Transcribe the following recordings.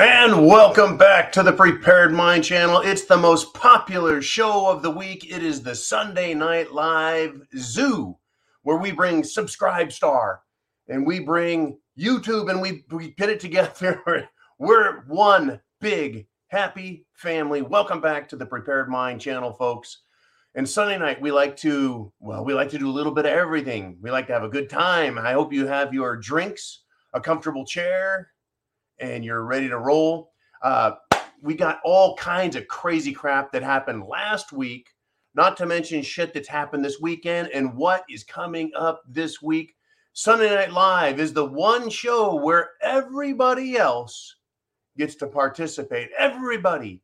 And welcome back to the Prepared Mind channel. It's the most popular show of the week. It is the Sunday Night Live Zoo, where we bring Subscribe Star and we bring YouTube and we, we put it together. We're one big happy family. Welcome back to the Prepared Mind channel, folks. And Sunday night, we like to, well, we like to do a little bit of everything. We like to have a good time. I hope you have your drinks, a comfortable chair, and you're ready to roll. Uh, we got all kinds of crazy crap that happened last week, not to mention shit that's happened this weekend and what is coming up this week. Sunday Night Live is the one show where everybody else gets to participate. Everybody.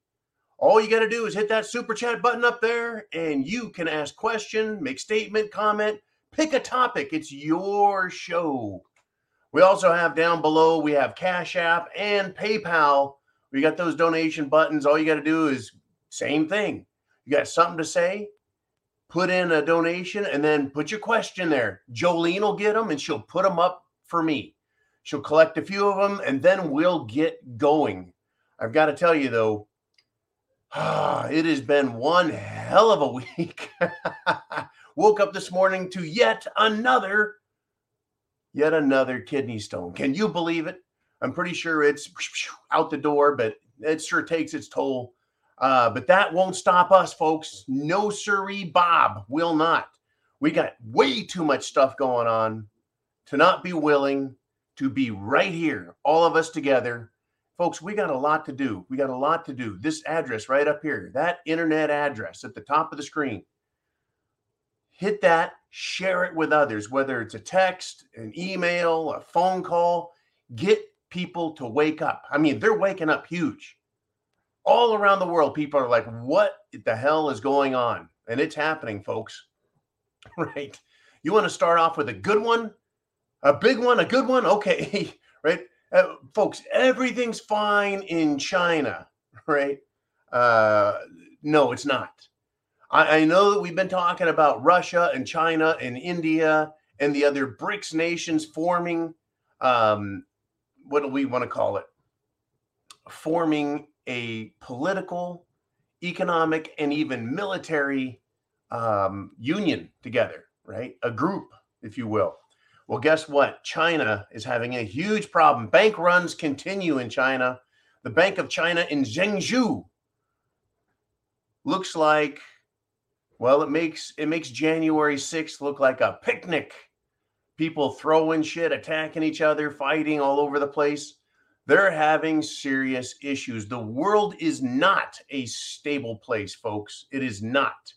All you got to do is hit that super chat button up there and you can ask question, make statement, comment, pick a topic. It's your show. We also have down below, we have Cash App and PayPal. We got those donation buttons. All you got to do is same thing. You got something to say, put in a donation and then put your question there. Jolene will get them and she'll put them up for me. She'll collect a few of them and then we'll get going. I've got to tell you though, it has been one hell of a week. Woke up this morning to yet another yet another kidney stone. Can you believe it? I'm pretty sure it's out the door, but it sure takes its toll. Uh, but that won't stop us, folks. No siree, Bob will not. We got way too much stuff going on to not be willing to be right here, all of us together. Folks, we got a lot to do. We got a lot to do. This address right up here, that internet address at the top of the screen, hit that, share it with others, whether it's a text, an email, a phone call. Get people to wake up. I mean, they're waking up huge. All around the world, people are like, what the hell is going on? And it's happening, folks. Right. You want to start off with a good one, a big one, a good one? Okay. right. Uh, folks, everything's fine in China, right? Uh, no, it's not. I, I know that we've been talking about Russia and China and India and the other BRICS nations forming, um, what do we want to call it? Forming a political, economic, and even military um, union together, right? A group, if you will. Well, guess what? China is having a huge problem. Bank runs continue in China. The Bank of China in Zhengzhou looks like well, it makes it makes January 6th look like a picnic. People throwing shit, attacking each other, fighting all over the place. They're having serious issues. The world is not a stable place, folks. It is not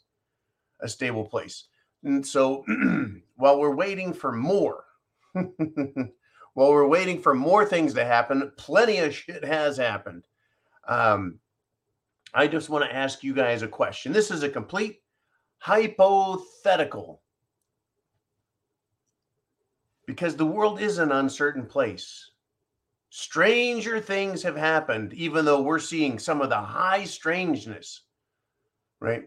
a stable place. And so while we're waiting for more, while we're waiting for more things to happen, plenty of shit has happened. Um, I just want to ask you guys a question. This is a complete hypothetical because the world is an uncertain place. Stranger things have happened, even though we're seeing some of the high strangeness, right?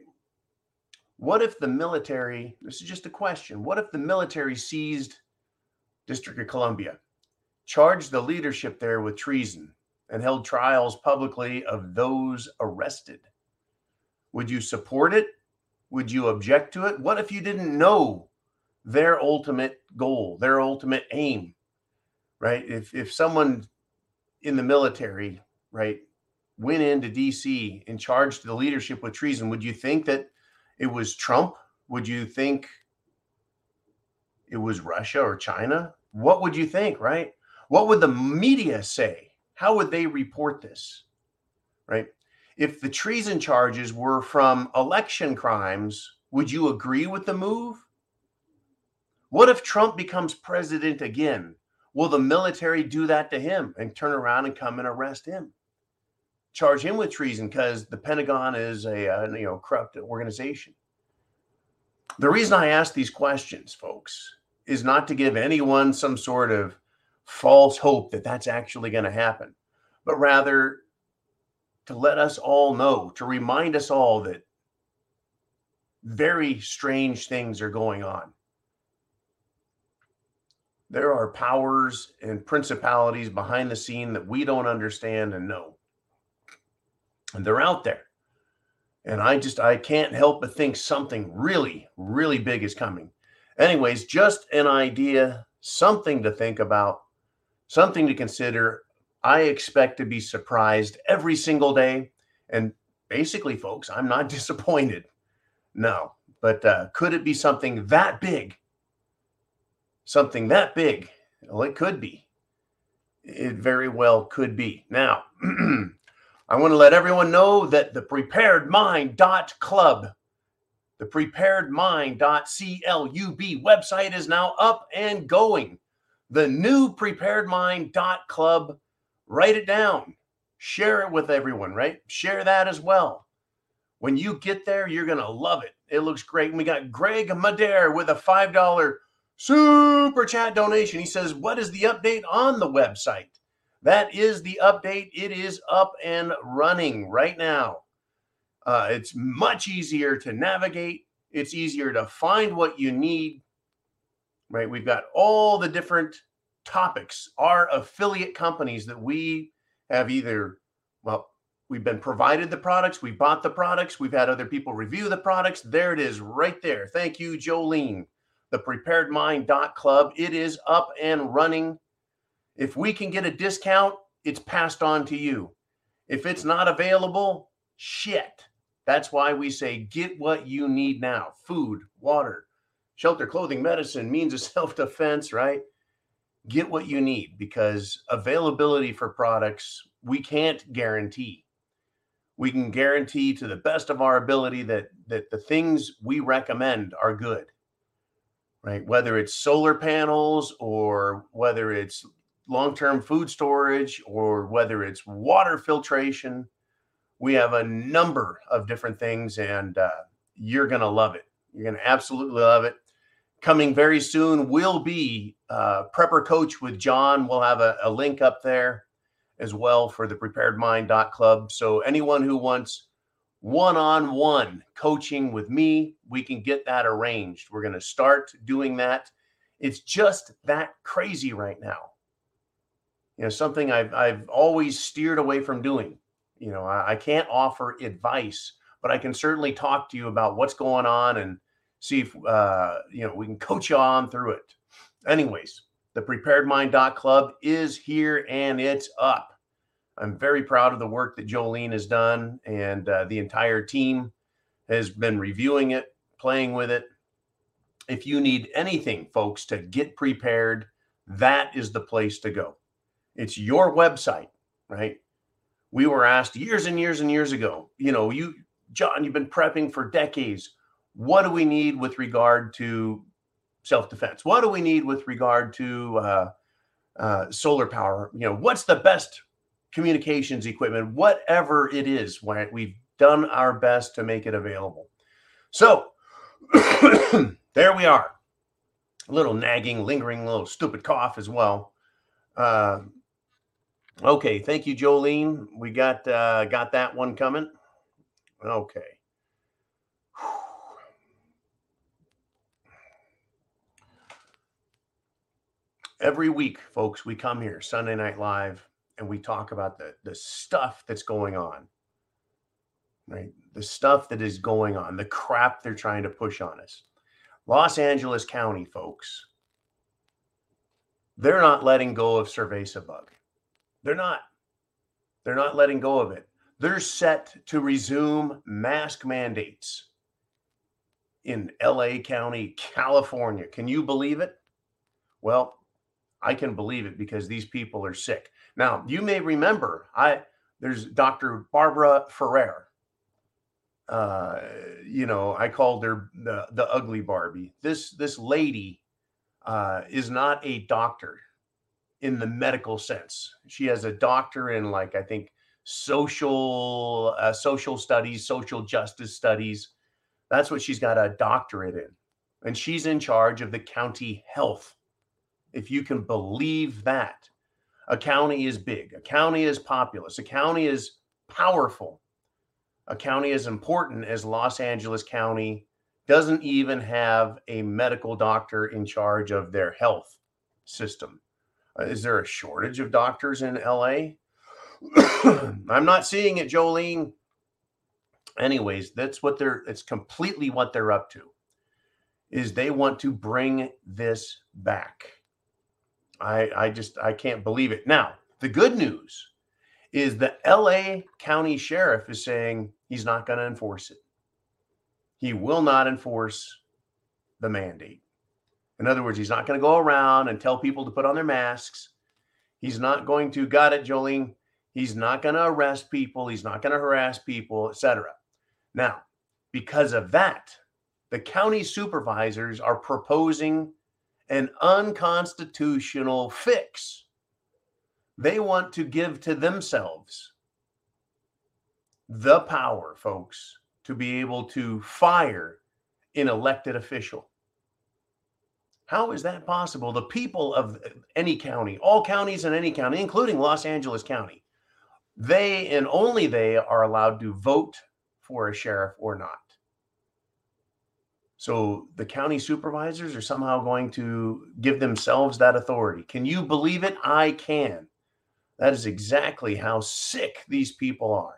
What if the military, this is just a question, what if the military seized District of Columbia, charged the leadership there with treason, and held trials publicly of those arrested? Would you support it would you object to it? What if you didn't know their ultimate goal, their ultimate aim? Right? If if someone in the military, right, went into DC and charged the leadership with treason, would you think that it was Trump? Would you think it was Russia or China? What would you think, right? What would the media say? How would they report this? Right? If the treason charges were from election crimes, would you agree with the move? What if Trump becomes president again? Will the military do that to him and turn around and come and arrest him? Charge him with treason because the Pentagon is a, a uh, you know corrupt organization. the reason I ask these questions, folks, is not to give anyone some sort of false hope that that's actually going to happen, but rather to let us all know, to remind us all that very strange things are going on. There are powers and principalities behind the scene that we don't understand and know. And they're out there. And I just I can't help but think something really really big is coming. Anyways, just an idea, something to think about, something to consider. I expect to be surprised every single day and basically folks, I'm not disappointed. No, but uh, could it be something that big? Something that big? Well, it could be. It very well could be. Now, I want to let everyone know that the preparedmind.club, the preparedmind.club website is now up and going. The new preparedmind.club, write it down, share it with everyone, right? Share that as well. When you get there, you're going to love it. It looks great. And we got Greg Madare with a $5 super chat donation. He says, What is the update on the website? That is the update. It is up and running right now. Uh, it's much easier to navigate, it's easier to find what you need. Right? We've got all the different topics, our affiliate companies that we have either, well, we've been provided the products, we bought the products, we've had other people review the products. There it is right there. Thank you, Jolene. The preparedmind.club. It is up and running. If we can get a discount, it's passed on to you. If it's not available, shit. That's why we say get what you need now food, water, shelter, clothing, medicine, means of self defense, right? Get what you need because availability for products we can't guarantee. We can guarantee to the best of our ability that that the things we recommend are good. Right? Whether it's solar panels or whether it's long term food storage or whether it's water filtration. We have a number of different things, and uh, you're going to love it. You're going to absolutely love it. Coming very soon will be uh, Prepper Coach with John. We'll have a, a link up there as well for the preparedmind.club. So, anyone who wants one on one coaching with me, we can get that arranged. We're going to start doing that. It's just that crazy right now you know something I've I've always steered away from doing. You know, I, I, can't offer advice, but I can certainly talk to you about what's going on and see if uh, you know we can coach you on through it. Anyways, the preparedmind.club is here and it's up. I'm very proud of the work that Jolene has done, and uh, the entire team has been reviewing it, playing with it. If you need anything, folks, to get prepared, that is the place to go. It's your website, right? We were asked years and years and years ago, you know, you, John, you've been prepping for decades. What do we need with regard to self defense? What do we need with regard to uh, uh, solar power? You know, what's the best communications equipment? Whatever it is. We've done our best to make it available. So there we are. A little nagging, lingering, little stupid cough as well. Uh, Okay, thank you, Jolene. We got uh, got that one coming. Okay. Every week, folks, we come here Sunday Night Live and we talk about the the stuff that's going on. Right? The stuff that is going on, the crap they're trying to push on us. Los Angeles County, folks, they're not letting go of Cerveza bug. They're not. They're not letting go of it. They're set to resume mask mandates in LA County, California. Can you believe it? Well, I can believe it because these people are sick. Now, you may remember I there's Dr. Barbara Ferrer. Uh, you know, I called her the, the ugly Barbie. This this lady uh, is not a doctor in the medical sense. She has a doctor in like I think social uh, social studies, social justice studies. That's what she's got a doctorate in. And she's in charge of the county health. If you can believe that. A county is big, a county is populous, a county is powerful. A county as important as Los Angeles County doesn't even have a medical doctor in charge of their health system. Uh, is there a shortage of doctors in LA? I'm not seeing it, Jolene. Anyways, that's what they're it's completely what they're up to. Is they want to bring this back. I I just I can't believe it. Now, the good news is the LA County Sheriff is saying he's not going to enforce it. He will not enforce the mandate. In other words, he's not going to go around and tell people to put on their masks. He's not going to, got it, Jolene. He's not going to arrest people. He's not going to harass people, etc. Now, because of that, the county supervisors are proposing an unconstitutional fix. They want to give to themselves the power, folks, to be able to fire an elected official. How is that possible? The people of any county, all counties in any county, including Los Angeles County, they and only they are allowed to vote for a sheriff or not. So the county supervisors are somehow going to give themselves that authority. Can you believe it? I can. That is exactly how sick these people are.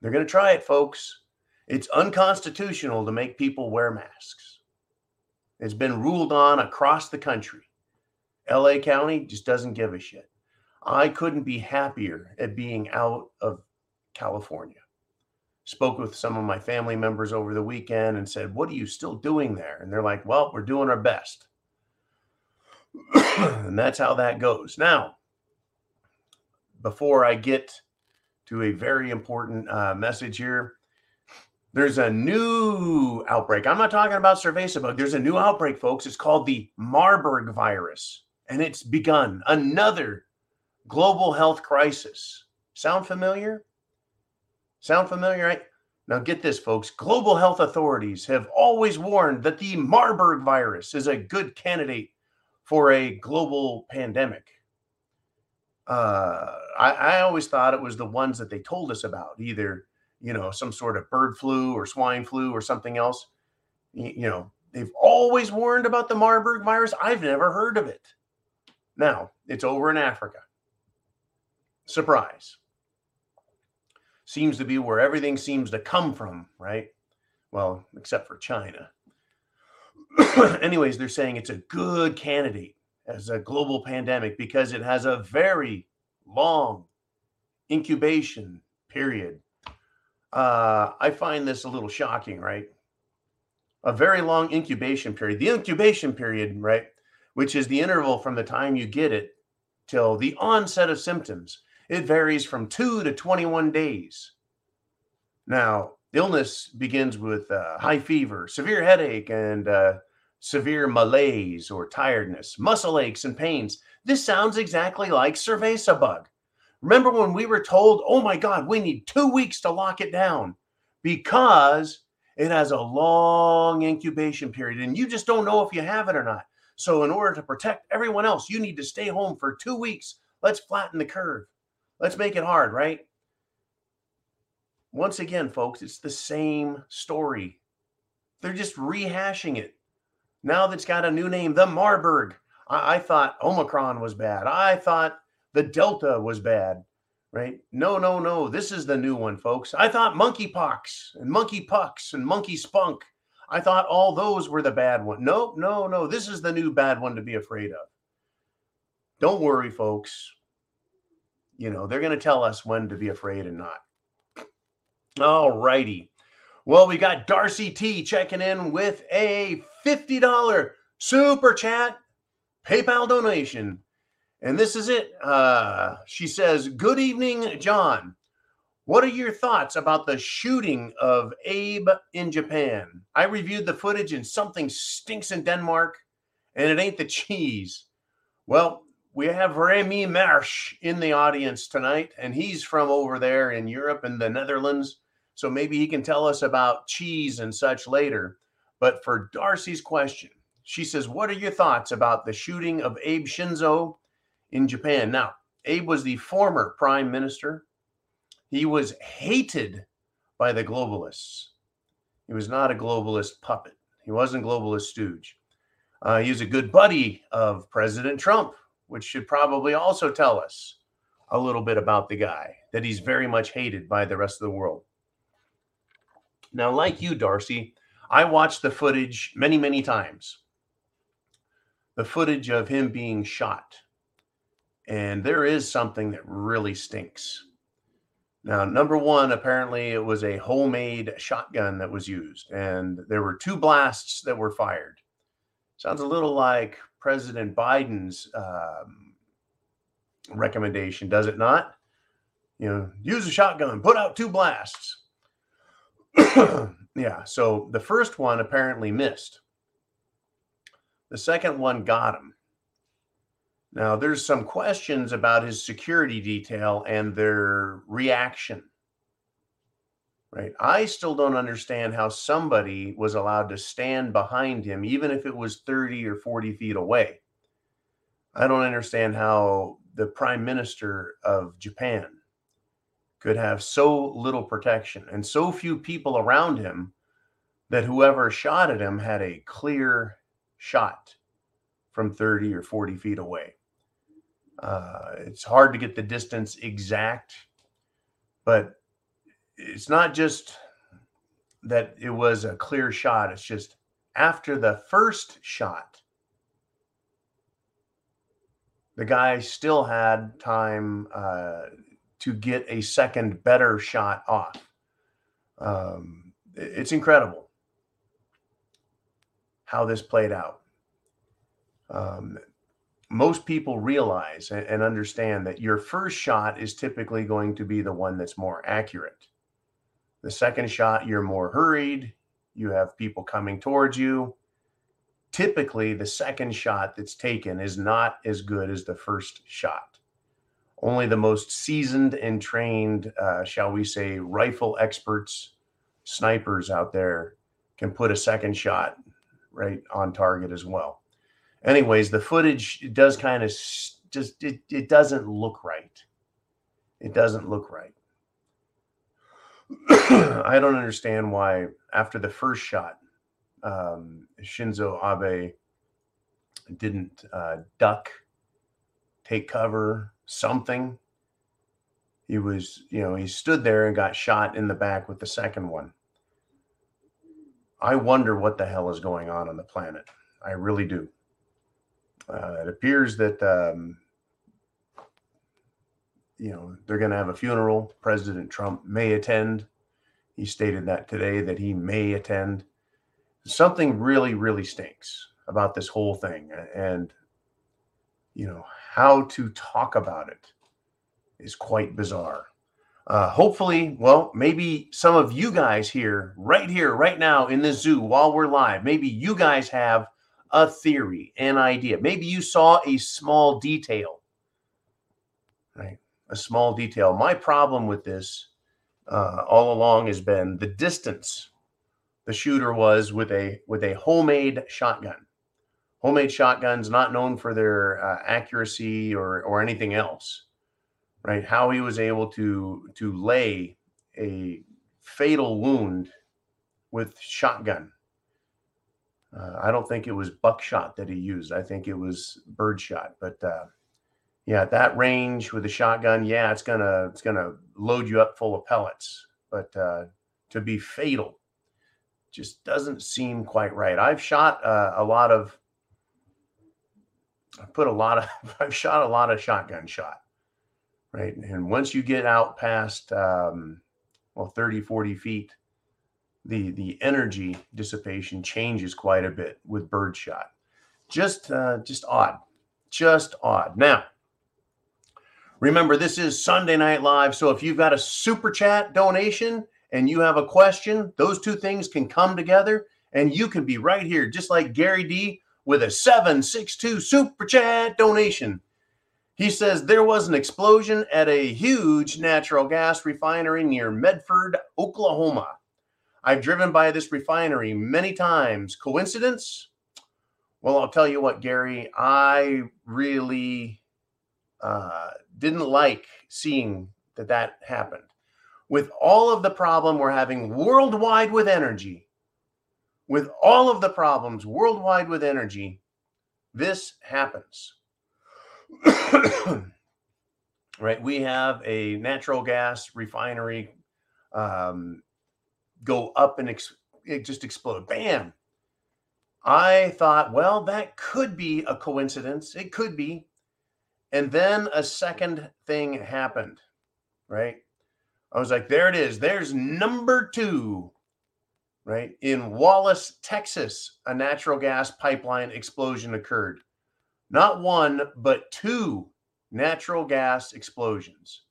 They're going to try it, folks. It's unconstitutional to make people wear masks. It's been ruled on across the country. LA County just doesn't give a shit. I couldn't be happier at being out of California. Spoke with some of my family members over the weekend and said, What are you still doing there? And they're like, Well, we're doing our best. and that's how that goes. Now, before I get to a very important uh, message here. There's a new outbreak. I'm not talking about cerveza bug. There's a new outbreak, folks. It's called the Marburg virus, and it's begun another global health crisis. Sound familiar? Sound familiar, right? Now, get this, folks. Global health authorities have always warned that the Marburg virus is a good candidate for a global pandemic uh, I, I always thought it was the ones that they told us about, either you know some sort of bird flu or swine flu or something else. You, you know, they've always warned about the Marburg virus. I've never heard of it. Now it's over in Africa. Surprise. Seems to be where everything seems to come from, right? Well, except for China. Anyways, they're saying it's a good candidate as a global pandemic because it has a very long incubation period. Uh, I find this a little shocking, right? A very long incubation period. The incubation period, right, which is the interval from the time you get it till the onset of symptoms, it varies from two to 21 days. Now, illness begins with uh, high fever, severe headache, and uh, severe malaise or tiredness, muscle aches and pains. This sounds exactly like cerveza bug. Remember when we were told, oh my God, we need two weeks to lock it down because it has a long incubation period and you just don't know if you have it or not. So, in order to protect everyone else, you need to stay home for two weeks. Let's flatten the curve. Let's make it hard, right? Once again, folks, it's the same story. They're just rehashing it. Now that's got a new name, the Marburg. I, I thought Omicron was bad. I thought the Delta was bad, right? No, no, no. This is the new one, folks. I thought monkeypox and monkeypox and monkey spunk. I thought all those were the bad one. Nope, no, no. This is the new bad one to be afraid of. Don't worry, folks. You know, they're going to tell us when to be afraid and not. All righty. Well, we got Darcy T checking in with a $50 super chat PayPal donation. And this is it. Uh, she says, Good evening, John. What are your thoughts about the shooting of Abe in Japan? I reviewed the footage and something stinks in Denmark, and it ain't the cheese. Well, we have Remy Marsh in the audience tonight, and he's from over there in Europe and the Netherlands. So maybe he can tell us about cheese and such later. But for Darcy's question, she says, What are your thoughts about the shooting of Abe Shinzo in Japan? Now, Abe was the former prime minister. He was hated by the globalists. He was not a globalist puppet. He wasn't globalist stooge. Uh, he was a good buddy of President Trump, which should probably also tell us a little bit about the guy, that he's very much hated by the rest of the world. Now, like you, Darcy, I watched the footage many, many times. The footage of him being shot. And there is something that really stinks. Now, number one, apparently it was a homemade shotgun that was used, and there were two blasts that were fired. Sounds a little like President Biden's um, recommendation, does it not? You know, use a shotgun, put out two blasts. yeah, so the first one apparently missed. The second one got him. Now, there's some questions about his security detail and their reaction. Right. I still don't understand how somebody was allowed to stand behind him, even if it was 30 or 40 feet away. I don't understand how the prime minister of Japan could have so little protection and so few people around him that whoever shot at him had a clear shot from 30 or 40 feet away. Uh, it's hard to get the distance exact, but it's not just that it was a clear shot. It's just after the first shot, the guy still had time uh, to get a second better shot off. Um, it's incredible how this played out. Um, most people realize and understand that your first shot is typically going to be the one that's more accurate. The second shot, you're more hurried, you have people coming towards you. Typically, the second shot that's taken is not as good as the first shot. Only the most seasoned and trained, uh, shall we say, rifle experts, snipers out there can put a second shot right on target as well anyways, the footage does kind of just it, it doesn't look right. It doesn't look right. I don't understand why after the first shot, um, Shinzo Abe didn't uh, duck, take cover, something. He was, you know, he stood there and got shot in the back with the second one. I wonder what the hell is going on on the planet. I really do. Uh, it appears that um, you know they're going to have a funeral. President Trump may attend. He stated that today that he may attend. Something really, really stinks about this whole thing, and you know how to talk about it is quite bizarre. Uh, hopefully, well, maybe some of you guys here, right here, right now in the zoo while we're live, maybe you guys have a theory, an idea. Maybe you saw a small detail, right? A small detail. My problem with this uh, all along has been the distance the shooter was with a with a homemade shotgun. Homemade shotguns, not known for their uh, accuracy or or anything else, right? How he was able to to lay a fatal wound with shotgun uh, I don't think it was buckshot that he used. I think it was birdshot. But uh, yeah, at that range with a shotgun, yeah, it's gonna it's gonna load you up full of pellets. But uh, to be fatal just doesn't seem quite right. I've shot uh, a lot of. I put a lot of. I've shot a lot of shotgun shot, right? And once you get out past, um, well, 30, 40 feet, the the energy dissipation changes quite a bit with birdshot. Just uh, just odd, just odd. Now, remember this is Sunday Night Live, so if you've got a super chat donation and you have a question, those two things can come together, and you can be right here, just like Gary D with a seven six two super chat donation. He says there was an explosion at a huge natural gas refinery near Medford, Oklahoma. I've driven by this refinery many times. Coincidence? Well, I'll tell you what, Gary, I really uh, didn't like seeing that that happened. With all of the problem we're having worldwide with energy, with all of the problems worldwide with energy, this happens. right? We have a natural gas refinery um, go up and ex- it just explode. Bam. I thought, well, that could be a coincidence. It could be. And then a second thing happened, right? I was like, there it is. There's number two, right? In Wallis, Texas, a natural gas pipeline explosion occurred. Not one, but two natural gas explosions.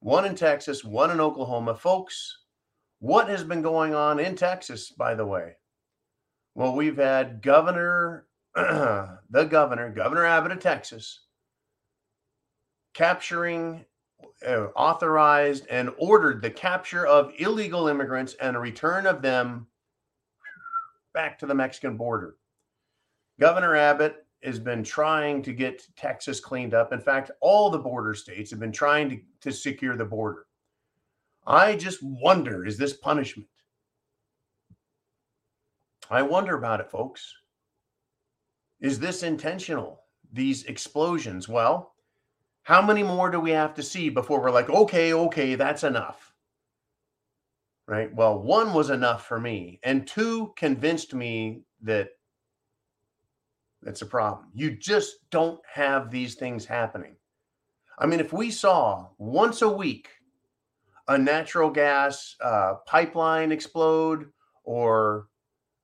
One in Texas, one in Oklahoma. Folks, what has been going on in Texas, by the way? Well, we've had Governor, the governor, Governor Abbott of Texas, capturing, uh, authorized, and ordered the capture of illegal immigrants and a return of them back to the Mexican border. Governor Abbott has been trying to get Texas cleaned up. In fact, all the border states have been trying to, to secure the border. I just wonder is this punishment? I wonder about it, folks. Is this intentional? These explosions? Well, how many more do we have to see before we're like, okay, okay, that's enough? Right? Well, one was enough for me, and two convinced me that that's a problem. You just don't have these things happening. I mean, if we saw once a week a natural gas uh, pipeline explode or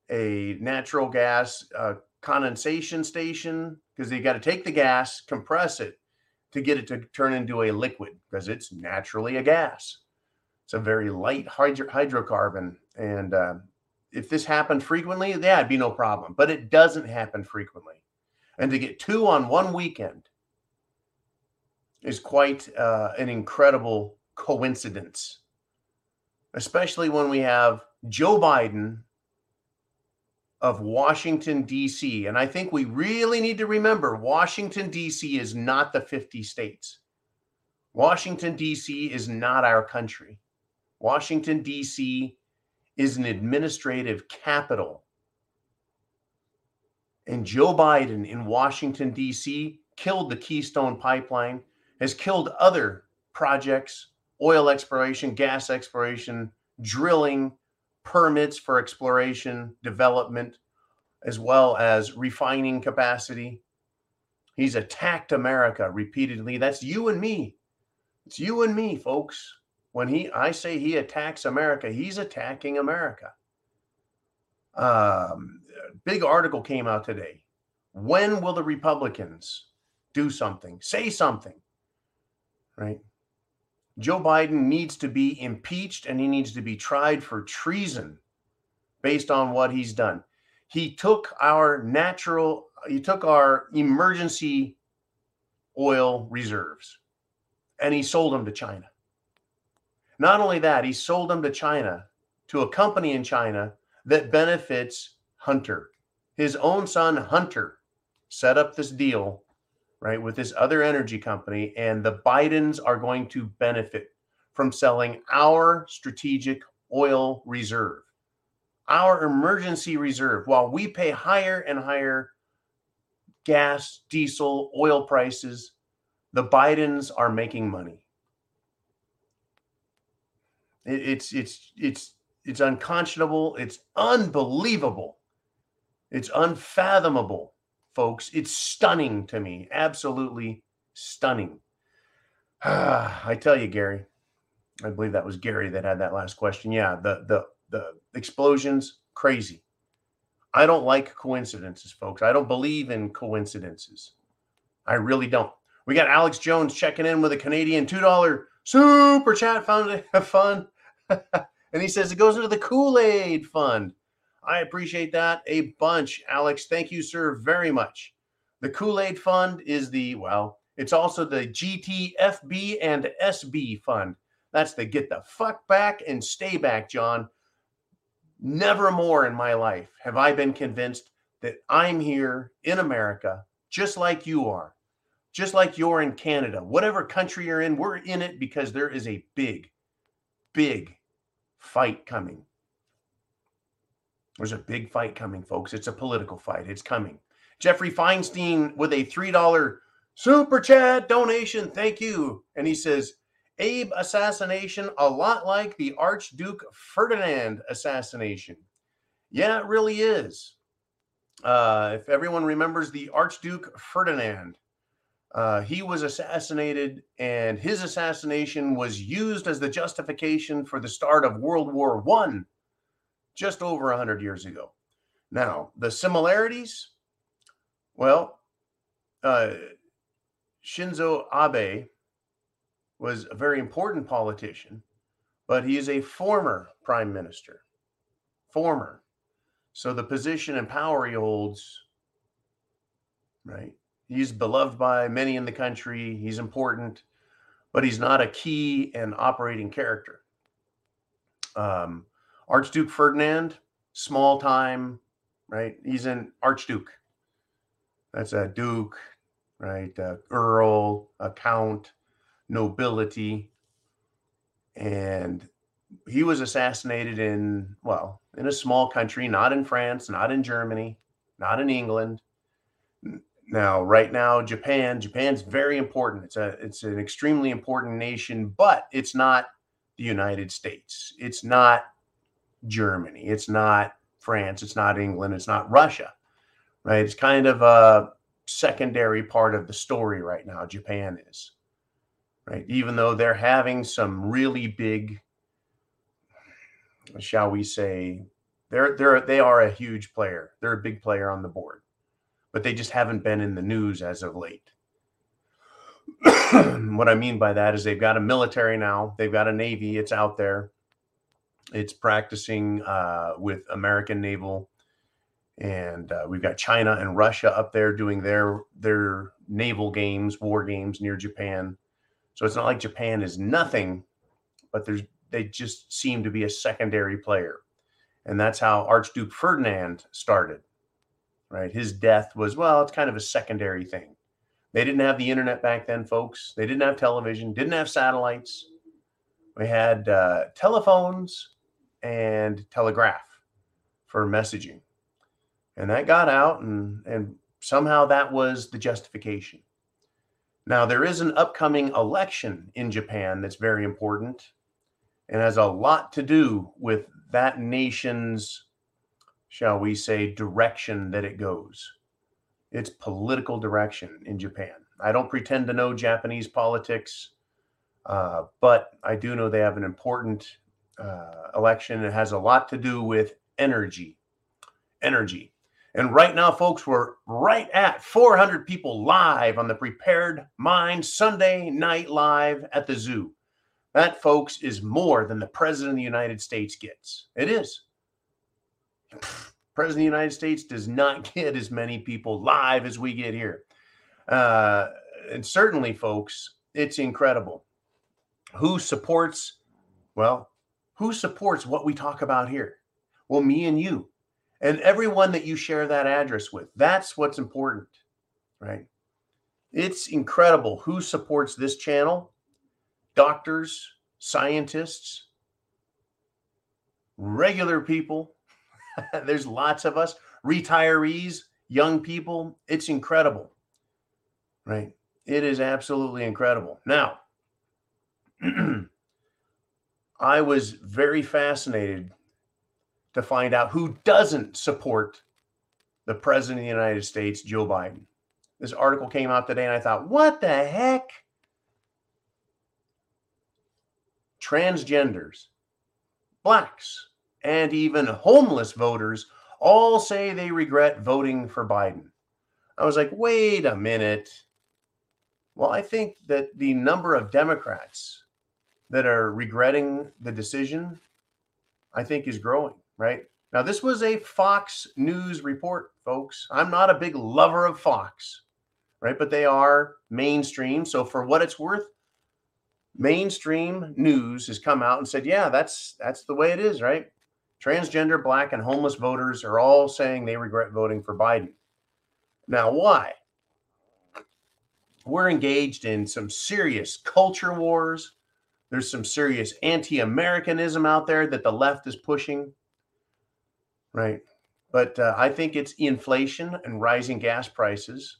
a natural gas uh, condensation station, because they got to take the gas, compress it to get it to turn into a liquid, because it's naturally a gas. It's a very light hydro- hydrocarbon. And uh, if this happened frequently, it'd be no problem. But it doesn't happen frequently. And to get two on one weekend is quite uh, an incredible coincidence, especially when we have Joe Biden of Washington, D.C. And I think we really need to remember Washington, D.C. is not the 50 states. Washington, D.C. is not our country. Washington, D.C. is an administrative capital. And Joe Biden in Washington, D.C. killed the Keystone Pipeline, has killed other projects, oil exploration, gas exploration, drilling, permits for exploration, development, as well as refining capacity. He's attacked America repeatedly. That's you and me. It's you and me, folks. When he I say he attacks America, he's attacking America. Um, big article came out today. When will the Republicans do something? Say something. Right? Joe Biden needs to be impeached and he needs to be tried for treason based on what he's done. He took our natural, he took our emergency oil reserves and he sold them to China. Not only that, he sold them to China, to a company in China that benefits Hunter. His own son, Hunter, set up this deal right, with this other energy company, and the Bidens are going to benefit from selling our strategic oil reserve, our emergency reserve, while we pay higher and higher gas, diesel, oil prices. The Bidens are making money. It, it's it's it's it's unconscionable. It's unbelievable. It's unfathomable folks. It's stunning to me. Absolutely stunning. I tell you, Gary, I believe that was Gary that had that last question. Yeah, the the the explosions, crazy. I don't like coincidences, folks. I don't believe in coincidences. I really don't. We got Alex Jones checking in with a Canadian $2 super chat fund. fund. and he says it goes into the Kool Aid fund. I appreciate that a bunch, Alex. Thank you, sir, very much. The Kool Aid Fund is the, well, It's also the GTFB and SB fund. That's the get the fuck back and stay back, John. Never more in my life have I been convinced that I'm here in America, just like you are, just like you're in Canada. Whatever country you're in, we're in it because there is a big, big fight coming. There's a big fight coming, folks. It's a political fight. It's coming. Jeffrey Feinstein with a $3 super chat donation. Thank you. And he says, Abe assassination, a lot like the Archduke Ferdinand assassination. Yeah, it really is. Uh, if everyone remembers the Archduke Ferdinand, uh, he was assassinated, and his assassination was used as the justification for the start of World War One, just over 100 years ago. Now, the similarities, well, uh, Shinzo Abe was a very important politician, but he is a former prime minister. Former. So the position and power he holds, right? He's beloved by many in the country. He's important, but he's not a key and operating character. Um, Archduke Ferdinand, small time, right? He's an Archduke. That's a Duke, right? A Earl, a Count, nobility. And he was assassinated in, well, in a small country, not in France, not in Germany, not in England. Now, right now, Japan, Japan's very important. It's a it's an extremely important nation, but it's not the United States. It's not Germany. It's not France. It's not England. It's not Russia. Right? It's kind of a secondary part of the story right now. Japan is right? Even though they're having some really big, shall we say, they're they're they are a huge player. They're a big player on the board, but they just haven't been in the news as of late. what I mean by that is they've got a military now. They've got a navy. It's out there. It's practicing uh, with American naval, and uh, we've got China and Russia up there doing their their naval games, war games near Japan. So it's not like Japan is nothing, but there's they just seem to be a secondary player. And that's how Archduke Ferdinand started. Right? His death was well, it's kind of a secondary thing. They didn't have the internet back then, folks. They didn't have television, didn't have satellites. We had uh, telephones and telegraph for messaging. And that got out, and, and somehow that was the justification. Now, there is an upcoming election in Japan that's very important and has a lot to do with that nation's, shall we say, direction that it goes. Its political direction in Japan. I don't pretend to know Japanese politics, uh, but I do know they have an important uh, election. It has a lot to do with energy. Energy. And right now, folks, we're right at 400 people live on the Prepared Mind Sunday Night Live at the zoo. That, folks, is more than the President of the United States gets. It is. President of the United States does not get as many people live as we get here. Uh, and certainly, folks, it's incredible. Who supports, well, who supports what we talk about here? Well, me and you and everyone that you share that address with. That's what's important, right? It's incredible who supports this channel doctors, scientists, regular people. There's lots of us, retirees, young people. It's incredible, right? It is absolutely incredible. Now, I was very fascinated to find out who doesn't support the president of the United States, Joe Biden. This article came out today, and I thought, what the heck? Transgenders, blacks, and even homeless voters all say they regret voting for Biden. I was like, wait a minute. Well, I think that the number of Democrats that are regretting the decision, I think, is growing right? Now, this was a Fox News report, folks. I'm not a big lover of Fox. right? But they are mainstream. So for what it's worth, mainstream news has come out and said, yeah, that's that's the way it is, right? Transgender, black, and homeless voters are all saying they regret voting for Biden. Now, why? We're engaged in some serious culture wars. There's some serious anti Americanism out there that the left is pushing, right? But uh, I think it's inflation and rising gas prices.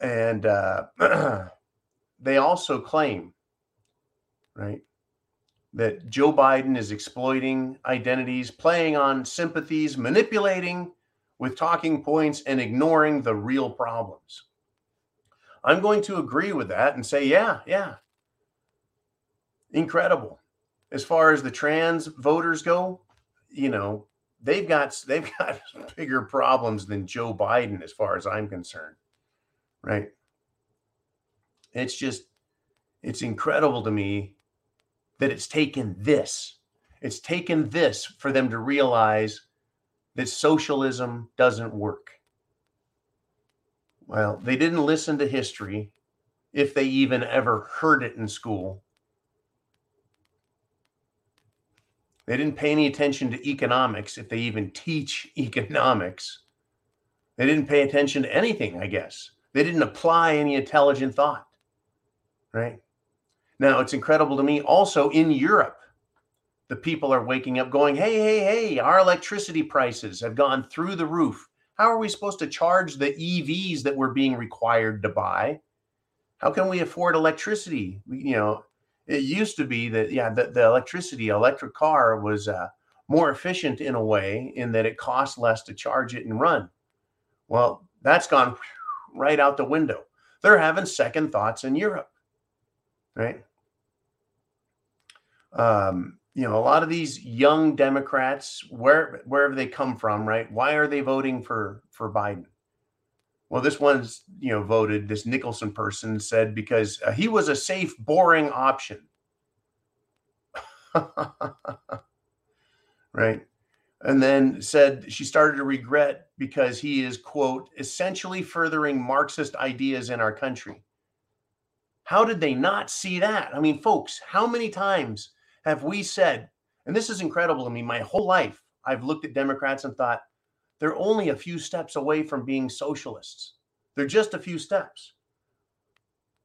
And uh, they also claim, right, that Joe Biden is exploiting identities, playing on sympathies, manipulating with talking points, and ignoring the real problems. I'm going to agree with that and say, yeah, yeah. Incredible. As far as the trans voters go, you know, they've got they've got bigger problems than Joe Biden as far as I'm concerned. Right? It's just it's incredible to me that it's taken this. It's taken this for them to realize that socialism doesn't work. Well, they didn't listen to history if they even ever heard it in school. They didn't pay any attention to economics if they even teach economics. They didn't pay attention to anything, I guess. They didn't apply any intelligent thought, right? Now, it's incredible to me also in Europe, the people are waking up going, hey, hey, hey, our electricity prices have gone through the roof. How are we supposed to charge the EVs that we're being required to buy? How can we afford electricity? You know, it used to be that yeah the, the electricity electric car was uh, more efficient in a way in that it cost less to charge it and run. Well that's gone right out the window. They're having second thoughts in europe right? Um, you know a lot of these young democrats where wherever they come from right why are they voting for for biden well, this one's, you know, voted, this Nicholson person said because uh, he was a safe, boring option. right. And then said she started to regret because he is, quote, essentially furthering Marxist ideas in our country. How did they not see that? I mean, folks, how many times have we said, and this is incredible to me, my whole life, I've looked at Democrats and thought, they're only a few steps away from being socialists. They're just a few steps.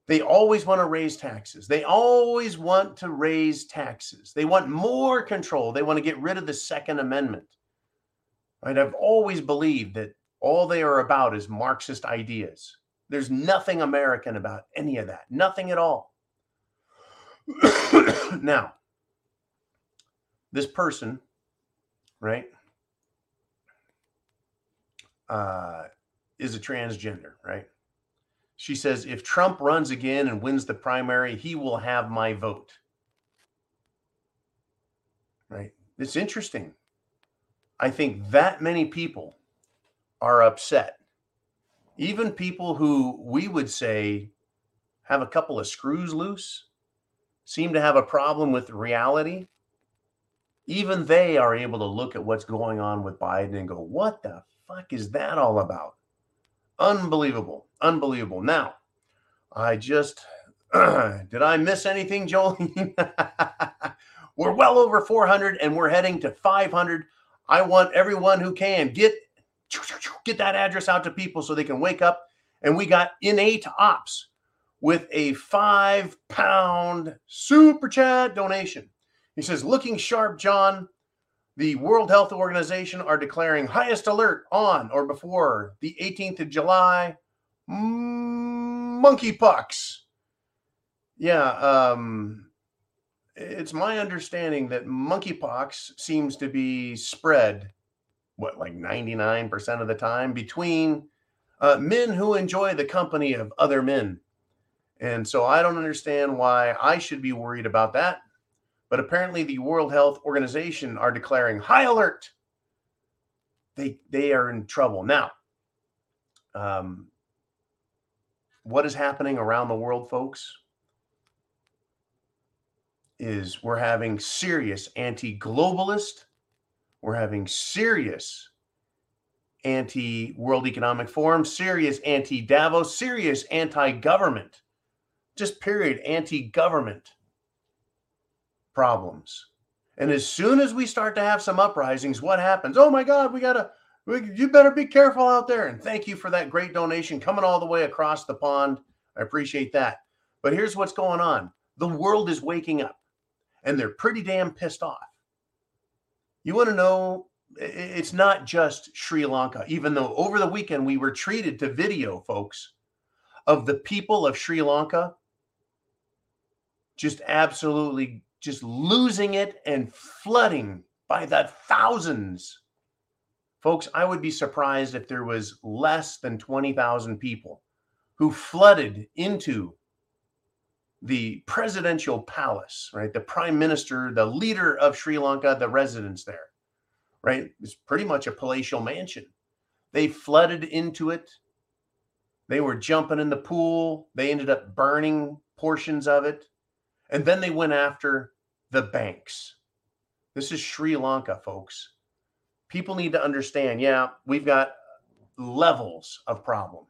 They always want to raise taxes. They always want to raise taxes. They want more control. They want to get rid of the Second Amendment. Right? I've always believed that all they are about is Marxist ideas. There's nothing American about any of that. Nothing at all. now, this person, right? Uh, is a transgender, right? She says, if Trump runs again and wins the primary, he will have my vote. Right? It's interesting. I think that many people are upset. Even people who we would say have a couple of screws loose, seem to have a problem with reality. Even they are able to look at what's going on with Biden and go, what the fuck is that all about? Unbelievable. Unbelievable. Now, I just did I miss anything, Joel? we're well over 400 and we're heading to 500. I want everyone who can get get that address out to people so they can wake up. And we got innate ops with a five pound super chat donation. He says, looking sharp, John the World Health Organization are declaring highest alert on or before the 18th of July. Monkeypox. Yeah, um, it's my understanding that monkeypox seems to be spread, what, like 99% of the time between uh, men who enjoy the company of other men. And so I don't understand why I should be worried about that. But apparently, the World Health Organization are declaring high alert. They they are in trouble now. Um, what is happening around the world, folks? Is we're having serious anti-globalist, we're having serious anti World Economic Forum, serious anti Davos, serious anti government, just period, anti government problems. And hmm. as soon as we start to have some uprisings, what happens? Oh my God, we got to, you better be careful out there. And thank you for that great donation coming all the way across the pond. I appreciate that. But here's what's going on the world is waking up and they're pretty damn pissed off. You want to know it's not just Sri Lanka, even though over the weekend we were treated to video, folks, of the people of Sri Lanka just absolutely just losing it and flooding by the thousands. Folks, I would be surprised if there was less than 20,000 people who flooded into the presidential palace, right? The prime minister, the leader of Sri Lanka, the residents there right? It's pretty much a palatial mansion. They flooded into it. They were jumping in the pool. They ended up burning portions of it. And then they went after the banks. This is Sri Lanka, folks. People need to understand yeah, we've got levels of problem.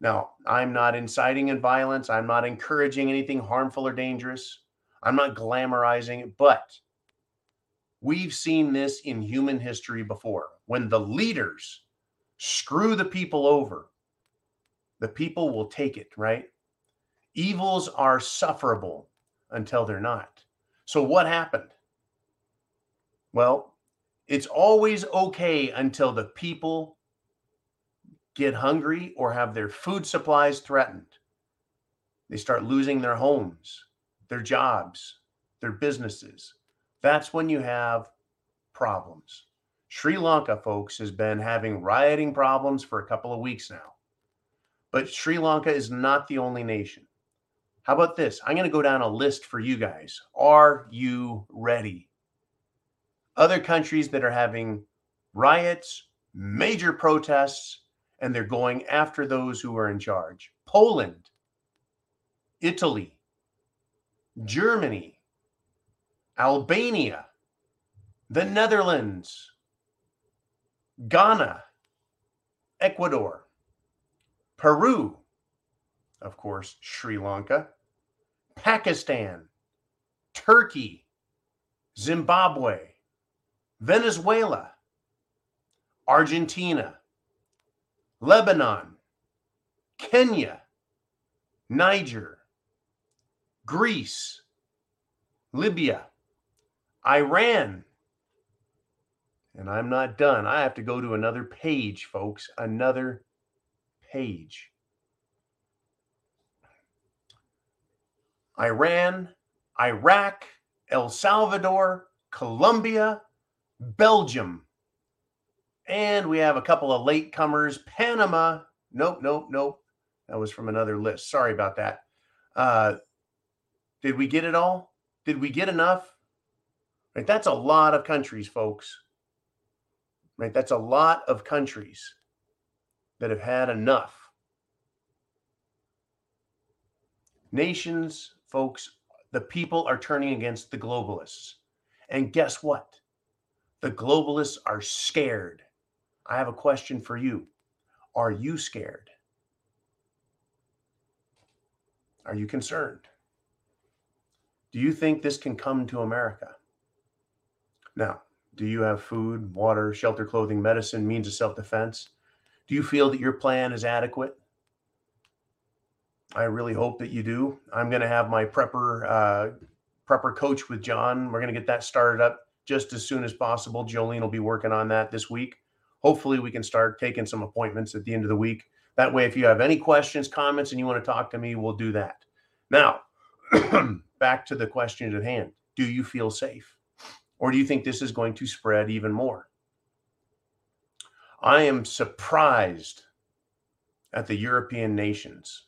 Now, I'm not inciting in violence. I'm not encouraging anything harmful or dangerous. I'm not glamorizing it, but We've seen this in human history before. When the leaders screw the people over, the people will take it, right? Evils are sufferable until they're not. So, what happened? Well, it's always okay until the people get hungry or have their food supplies threatened. They start losing their homes, their jobs, their businesses. That's when you have problems. Sri Lanka, folks, has been having rioting problems for a couple of weeks now. But Sri Lanka is not the only nation. How about this? I'm going to go down a list for you guys. Are you ready? Other countries that are having riots, major protests, and they're going after those who are in charge Poland, Italy, Germany, Albania, the Netherlands, Ghana, Ecuador, Peru, of course, Sri Lanka, Pakistan, Turkey, Zimbabwe, Venezuela, Argentina, Lebanon, Kenya, Niger, Greece, Libya, Iran. And I'm not done. I have to go to another page, folks. Another page. Iran, Iraq, El Salvador, Colombia, Belgium. And we have a couple of latecomers Panama. Nope, nope, nope. That was from another list. Sorry about that. Uh, did we get it all? Did we get enough? Right? That's a lot of countries, folks. Right? That's a lot of countries that have had enough. Nations, folks, the people are turning against the globalists. And guess what? The globalists are scared. I have a question for you. Are you scared? Are you concerned? Do you think this can come to America? Now, do you have food, water, shelter, clothing, medicine, means of self defense? Do you feel that your plan is adequate? I really hope that you do. I'm going to have my prepper uh, prepper coach with John. We're going to get that started up just as soon as possible. Jolene will be working on that this week. Hopefully, we can start taking some appointments at the end of the week. That way, if you have any questions, comments, and you want to talk to me, we'll do that. Now, back to the question at hand Do you feel safe? Or do you think this is going to spread even more? I am surprised at the European nations.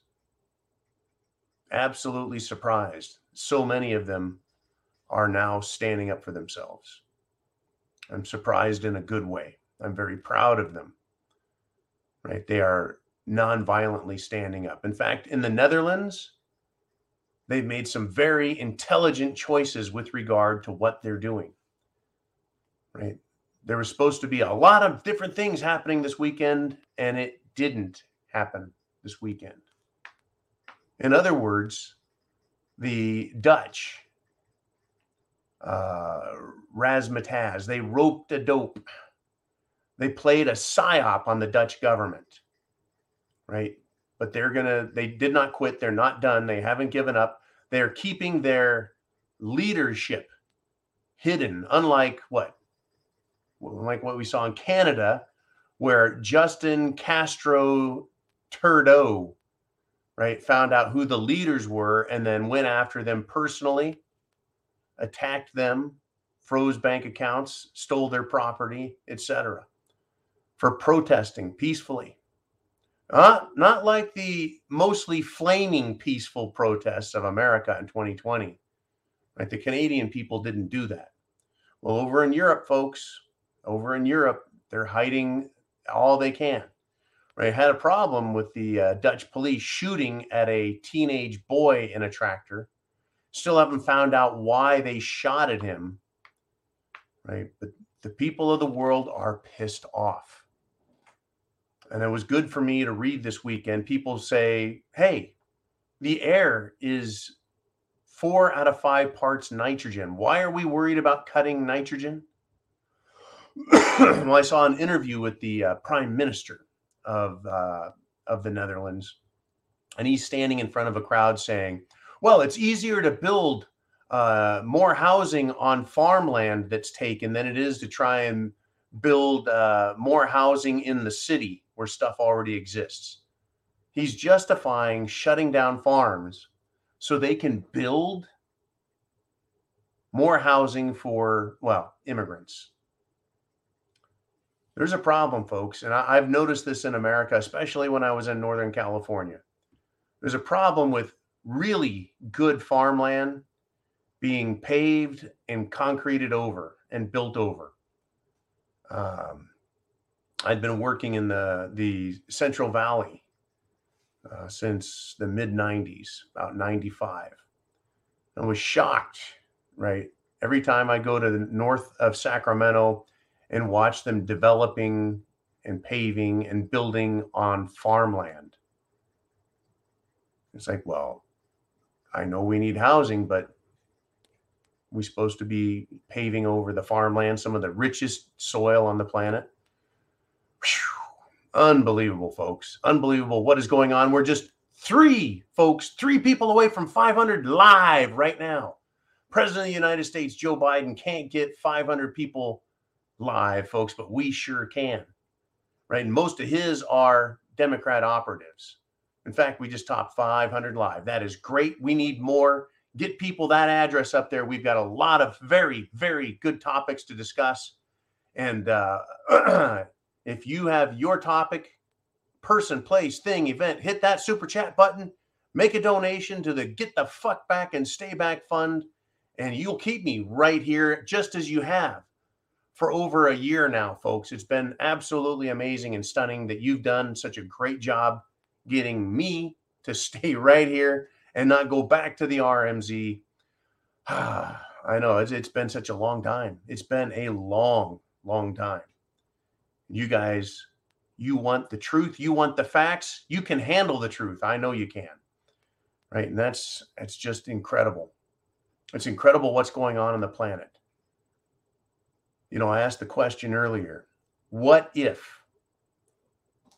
Absolutely surprised. So many of them are now standing up for themselves. I'm surprised in a good way. I'm very proud of them. Right? They are non-violently standing up. In fact, in the Netherlands, they've made some very intelligent choices with regard to what they're doing right? there was supposed to be a lot of different things happening this weekend, and it didn't happen this weekend. In other words, the Dutch, uh, razzmatazz, they roped a dope. They played a psyop on the Dutch government, right? But they're going to, they did not quit. They're not done. They haven't given up. They're keeping their leadership hidden, unlike what? Like what we saw in Canada, where Justin Castro Trudeau, right, found out who the leaders were and then went after them personally, attacked them, froze bank accounts, stole their property, etc., for protesting peacefully. Uh, not like the mostly flaming peaceful protests of America in 2020. Right? The Canadian people didn't do that. Well, over in Europe, folks, over in Europe, they're hiding all they can. Right? Had a problem with the uh, Dutch police shooting at a teenage boy in a tractor. Still haven't found out why they shot at him. Right? But the people of the world are pissed off. And it was good for me to read this weekend. People say, hey, the air is four out of five parts nitrogen. Why are we worried about cutting nitrogen? well, I saw an interview with the uh, prime minister of uh, of the Netherlands, and he's standing in front of a crowd saying, "Well, it's easier to build uh, more housing on farmland that's taken than it is to try and build uh, more housing in the city where stuff already exists." He's justifying shutting down farms so they can build more housing for well immigrants there's a problem, folks. And I, have noticed this in America, especially when I was in Northern California. There's a problem with really good farmland being paved and concreted over and built over. Um, I'd been working in the, the Central Valley uh, since the mid 90s, about 95. I was shocked, right? Every time I go to the north of Sacramento, and watch them developing and paving and building on farmland. It's like, well, I know we need housing, but we're supposed to be paving over the farmland, some of the richest soil on the planet. Whew. Unbelievable, folks. Unbelievable what is going on. We're just three, folks, three people away from 500 live right now. President of the United States, Joe Biden, can't get 500 people live, folks, but we sure can. Right. And most of his are Democrat operatives. In fact, we just topped 500 live. That is great. We need more. Get people that address up there. We've got a lot of very, very good topics to discuss. And uh, if you have your topic, person, place, thing, event, hit that super chat button, make a donation to the Get the Fuck Back and Stay Back Fund, and you'll keep me right here just as you have for over a year now, folks. It's been absolutely amazing and stunning that you've done such a great job getting me to stay right here and not go back to the RMZ. I know it's, it's been such a long time. It's been a long, long time. You guys, you want the truth, you want the facts, you can handle the truth. I know you can. Right? And that's it's just incredible. It's incredible what's going on on the planet you know, I asked the question earlier what if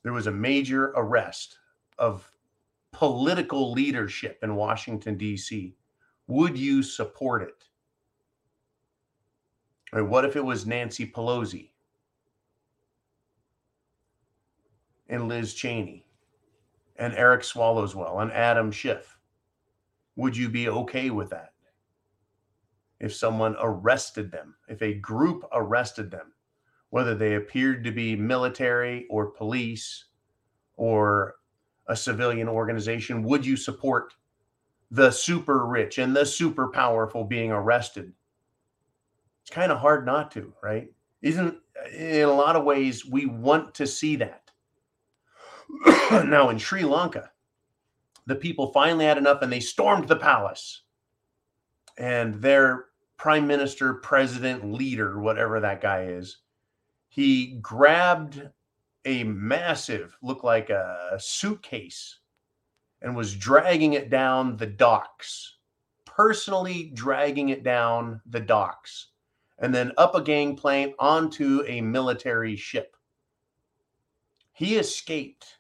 there was a major arrest of political leadership in Washington, D.C.? Would you support it? Or what if it was Nancy Pelosi and Liz Cheney and Eric Swallowswell and Adam Schiff? Would you be okay with that? If someone arrested them, if a group arrested them, whether they appeared to be military or police or a civilian organization, would you support the super rich and the super powerful being arrested? It's kind of hard not to, right? Isn't in a lot of ways we want to see that. now in Sri Lanka, the people finally had enough and they stormed the palace. And their prime minister, president, leader, whatever that guy is, He grabbed a massive, looked like a suitcase, and was dragging it down the docks, personally dragging it down the docks, and then up a gangplank onto a military ship. He escaped,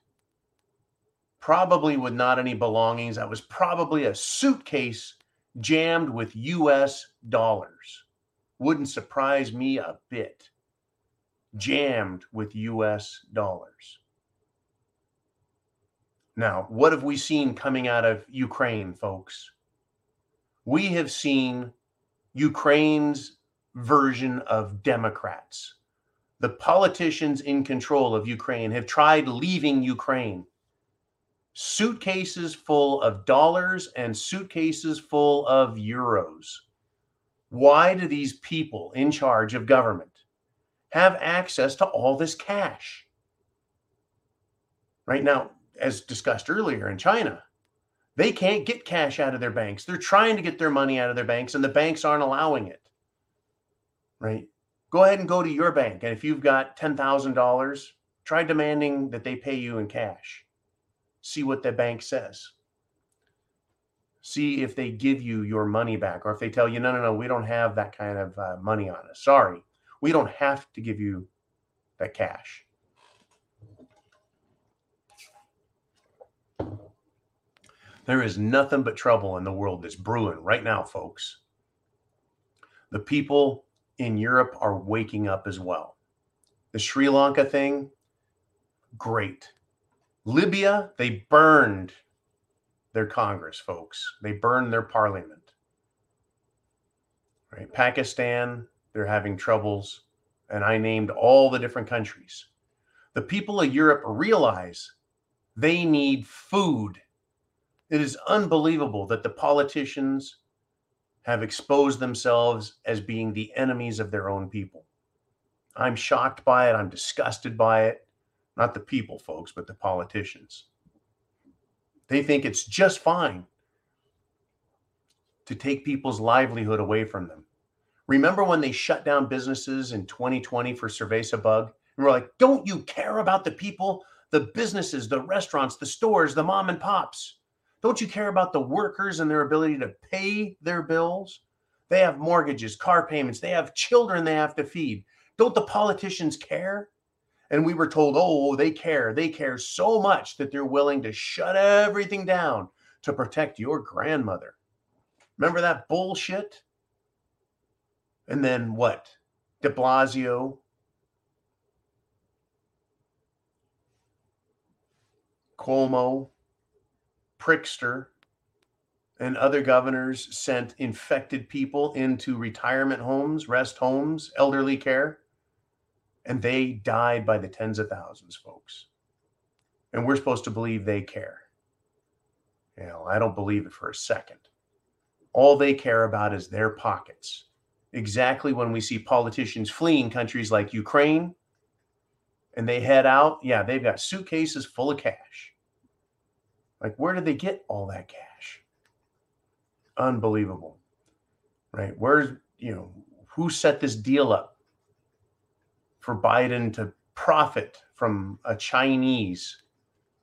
probably with not any belongings. That was probably a suitcase jammed with US dollars. Wouldn't surprise me a bit. Jammed with US dollars. Now, what have we seen coming out of Ukraine, folks? We have seen Ukraine's version of Democrats. The politicians in control of Ukraine have tried leaving Ukraine. Suitcases full of dollars and suitcases full of euros. Why do these people in charge of government have access to all this cash? Right now, as discussed earlier in China, they can't get cash out of their banks. They're trying to get their money out of their banks, and the banks aren't allowing it. Right? Go ahead and go to your bank. And if you've got $10,000, try demanding that they pay you in cash. See what the bank says. See if they give you your money back, or if they tell you, no, no, no, we don't have that kind of uh, money on us. Sorry, we don't have to give you that cash. There is nothing but trouble in the world that's brewing right now, folks. The people in Europe are waking up as well. The Sri Lanka thing, great. Libya, they burned their Congress, folks. They burned their parliament. Right? Pakistan, they're having troubles. And I named all the different countries. The people of Europe realize they need food it is unbelievable that the politicians have exposed themselves as being the enemies of their own people. I'm shocked by it. I'm disgusted by it. Not the people, folks, but the politicians. They think it's just fine to take people's livelihood away from them. Remember when they shut down businesses in 2020 for Cerveza Bug? And we're like, don't you care about the people, the businesses, the restaurants, the stores, the mom and pops? Don't you care about the workers and their ability to pay their bills? They have mortgages, car payments, they have children they have to feed. Don't the politicians care? And we were told, oh, they care. They care so much that they're willing to shut everything down to protect your grandmother. Remember that bullshit? And then what? De Blasio, Cuomo, Prickster, and other governors sent infected people into retirement homes, rest homes, elderly care, and they died by the tens of thousands, folks. And we're supposed to believe they care. You know, I don't believe it for a second. All they care about is their pockets. Exactly when we see politicians fleeing countries like Ukraine and they head out, yeah, they've got suitcases full of cash. Like, where did they get all that cash? Unbelievable. Right? Where's, you know, who set this deal up for Biden to profit from a Chinese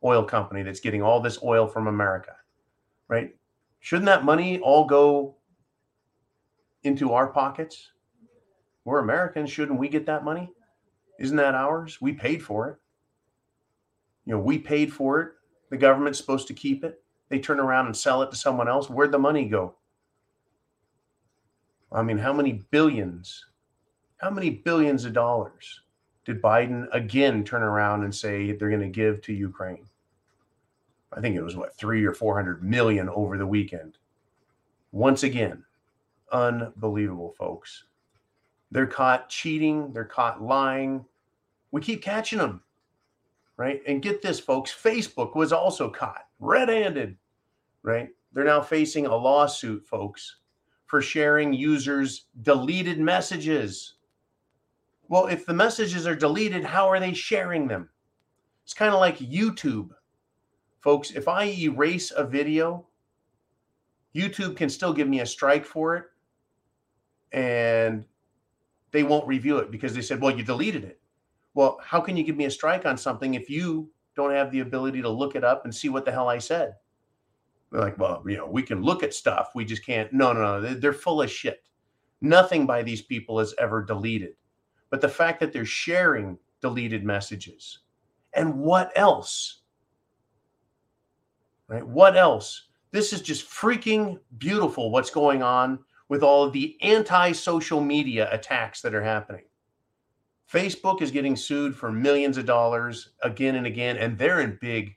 oil company that's getting all this oil from America? Right? Shouldn't that money all go into our pockets? We're Americans. Shouldn't we get that money? Isn't that ours? We paid for it. You know, we paid for it. The government's supposed to keep it. They turn around and sell it to someone else. Where'd the money go? I mean, how many billions, how many billions of dollars did Biden again turn around and say they're going to give to Ukraine? I think it was what, three or 400 million over the weekend. Once again, unbelievable, folks. They're caught cheating, they're caught lying. We keep catching them right? And get this, folks Facebook was also caught red handed, right? They're now facing a lawsuit, folks, for sharing users' deleted messages. Well, if the messages are deleted, how are they sharing them? It's kind of like YouTube. Folks, if I erase a video, YouTube can still give me a strike for it and they won't review it because they said, well, you deleted it. Well, how can you give me a strike on something if you don't have the ability to look it up and see what the hell I said? They're like, well, you know, we can look at stuff. We just can't. No, no, no. They're full of shit. Nothing by these people is ever deleted. But the fact that they're sharing deleted messages and what else? Right? What else? This is just freaking beautiful what's going on with all of the anti social media attacks that are happening. Facebook is getting sued for millions of dollars again and again, and they're in big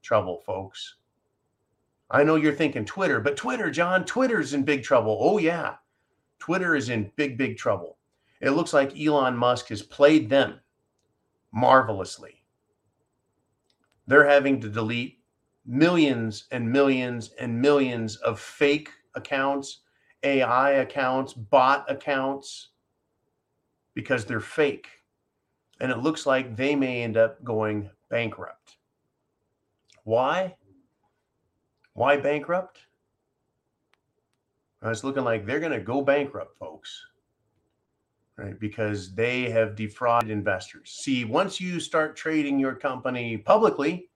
trouble, folks. I know you're thinking Twitter, but Twitter, John, Twitter's in big trouble. Oh, yeah. Twitter is in big, big trouble. It looks like Elon Musk has played them marvelously. They're having to delete millions and millions and millions of fake accounts, AI accounts, bot accounts, because they're fake. And it looks like they may end up going bankrupt. Why? Why bankrupt? It's looking like they're going to go bankrupt, folks, right? Because they have defrauded investors. See, once you start trading your company publicly,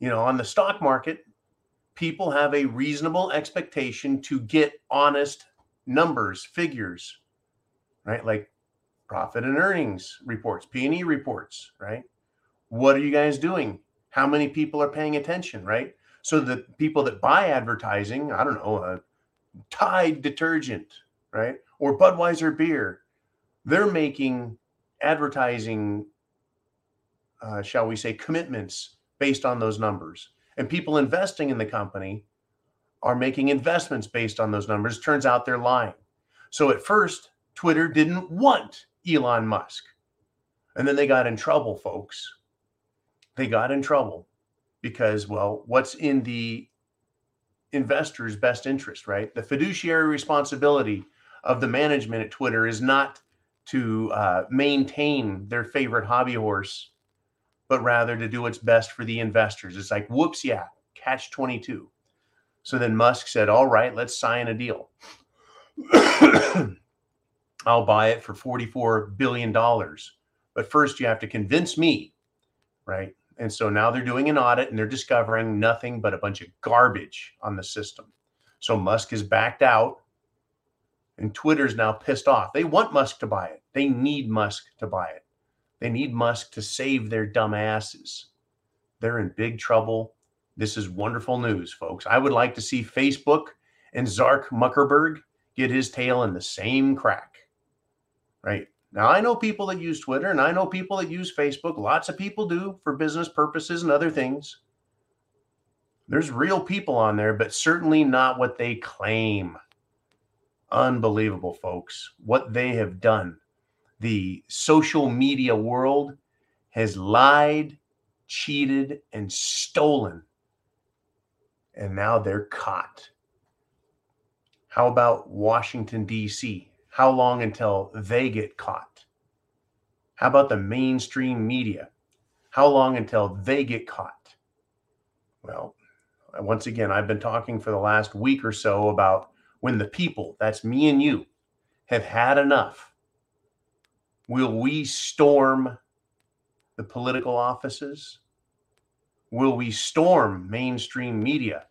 you know, on the stock market, people have a reasonable expectation to get honest numbers, figures, right? Like profit and earnings reports, P&E reports, right? What are you guys doing? How many people are paying attention, right? So the people that buy advertising, I don't know, a Tide detergent, right? Or Budweiser beer, they're making advertising, uh, shall we say, commitments based on those numbers. And people investing in the company are making investments based on those numbers. Turns out they're lying. So at first, Twitter didn't want Elon Musk. And then they got in trouble, folks. They got in trouble because, well, what's in the investor's best interest, right? The fiduciary responsibility of the management at Twitter is not to uh, maintain their favorite hobby horse, but rather to do what's best for the investors. It's like, whoops, yeah, catch 22. So then Musk said, all right, let's sign a deal. I'll buy it for $44 billion. But first, you have to convince me, right? And so now they're doing an audit and they're discovering nothing but a bunch of garbage on the system. So Musk is backed out and Twitter's now pissed off. They want Musk to buy it. They need Musk to buy it. They need Musk to save their dumb asses. They're in big trouble. This is wonderful news, folks. I would like to see Facebook and Zark Muckerberg get his tail in the same crack, right? Now, I know people that use Twitter and I know people that use Facebook. Lots of people do for business purposes and other things. There's real people on there, but certainly not what they claim. Unbelievable, folks, what they have done. The social media world has lied, cheated, and stolen. And now they're caught. How about Washington, D.C.? How long until they get caught? How about the mainstream media? How long until they get caught? Well, once again, I've been talking for the last week or so about when the people, that's me and you, have had enough. Will we storm the political offices? Will we storm mainstream media,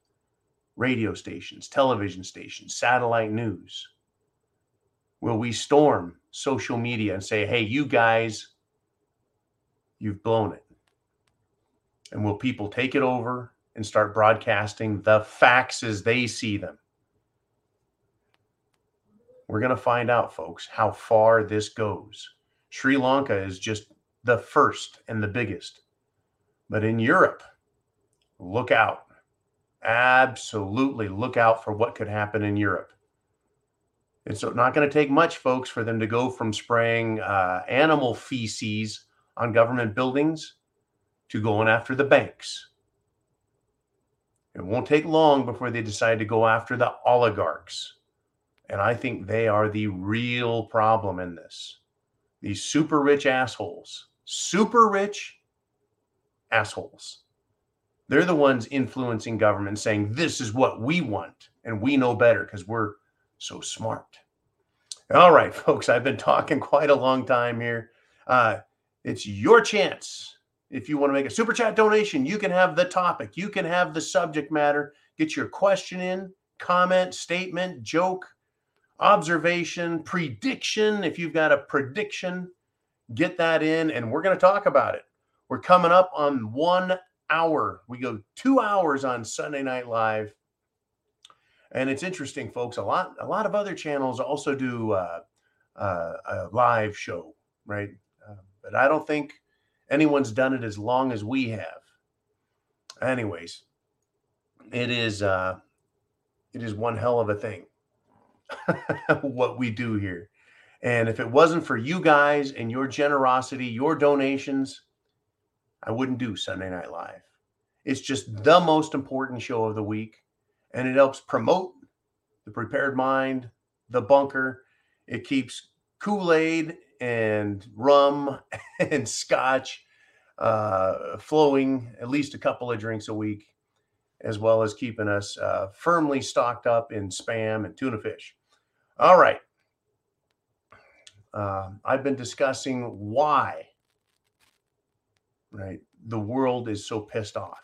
radio stations, television stations, satellite news? Will we storm social media and say, hey, you guys, you've blown it? And will people take it over and start broadcasting the facts as they see them? We're going to find out, folks, how far this goes. Sri Lanka is just the first and the biggest. But in Europe, look out. Absolutely look out for what could happen in Europe. It's not going to take much, folks, for them to go from spraying uh, animal feces on government buildings to going after the banks. It won't take long before they decide to go after the oligarchs. And I think they are the real problem in this. These super rich assholes, super rich assholes. They're the ones influencing government saying, this is what we want. And we know better because we're so smart. All right, folks, I've been talking quite a long time here. Uh, It's your chance. If you want to make a super chat donation, you can have the topic, you can have the subject matter, get your question in, comment, statement, joke, observation, prediction. If you've got a prediction, get that in, and we're going to talk about it. We're coming up on one hour. We go two hours on Sunday Night Live. And it's interesting, folks. A lot, a lot of other channels also do uh, uh, a live show, right? Uh, but I don't think anyone's done it as long as we have. Anyways, it is uh, it is one hell of a thing what we do here. And if it wasn't for you guys and your generosity, your donations, I wouldn't do Sunday Night Live. It's just the most important show of the week, and it helps promote the prepared mind, the bunker. It keeps Kool Aid and rum and scotch uh, flowing at least a couple of drinks a week, as well as keeping us uh, firmly stocked up in spam and tuna fish. All right. Uh, I've been discussing why, right, the world is so pissed off.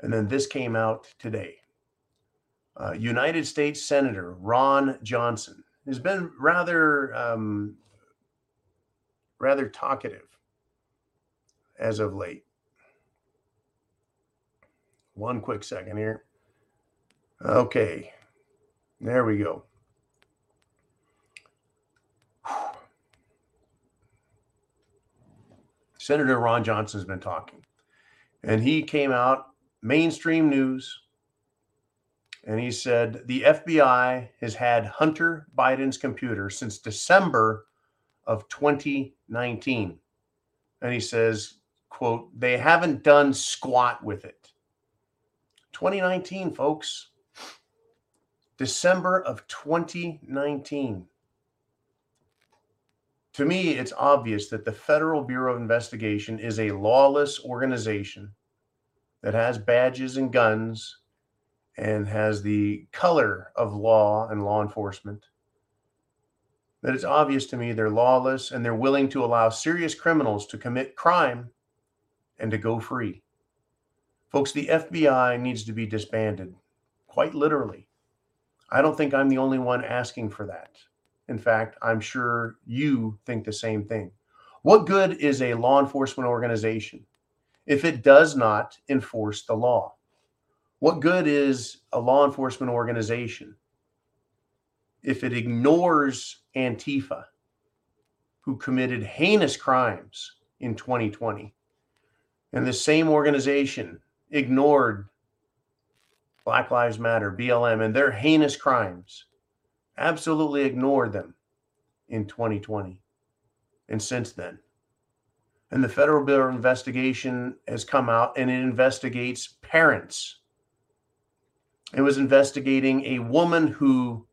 And then this came out today. Uh, United States Senator Ron Johnson has been rather um, rather talkative as of late. One quick second here. Okay, there we go. Senator Ron Johnson has been talking, and he came out mainstream news and he said the FBI has had Hunter Biden's computer since December of 2019. And he says, quote, they haven't done squat with it. 2019, folks. December of 2019. To me, it's obvious that the Federal Bureau of Investigation is a lawless organization that has badges and guns and has the color of law and law enforcement, that it's obvious to me they're lawless and they're willing to allow serious criminals to commit crime and to go free. Folks, the FBI needs to be disbanded, quite literally. I don't think I'm the only one asking for that. In fact, I'm sure you think the same thing. What good is a law enforcement organization if it does not enforce the law? What good is a law enforcement organization if it ignores Antifa, who committed heinous crimes in 2020? And the same organization ignored Black Lives Matter, BLM, and their heinous crimes, absolutely ignored them in 2020 and since then. And the Federal Bureau of Investigation has come out and it investigates parents it was investigating a woman who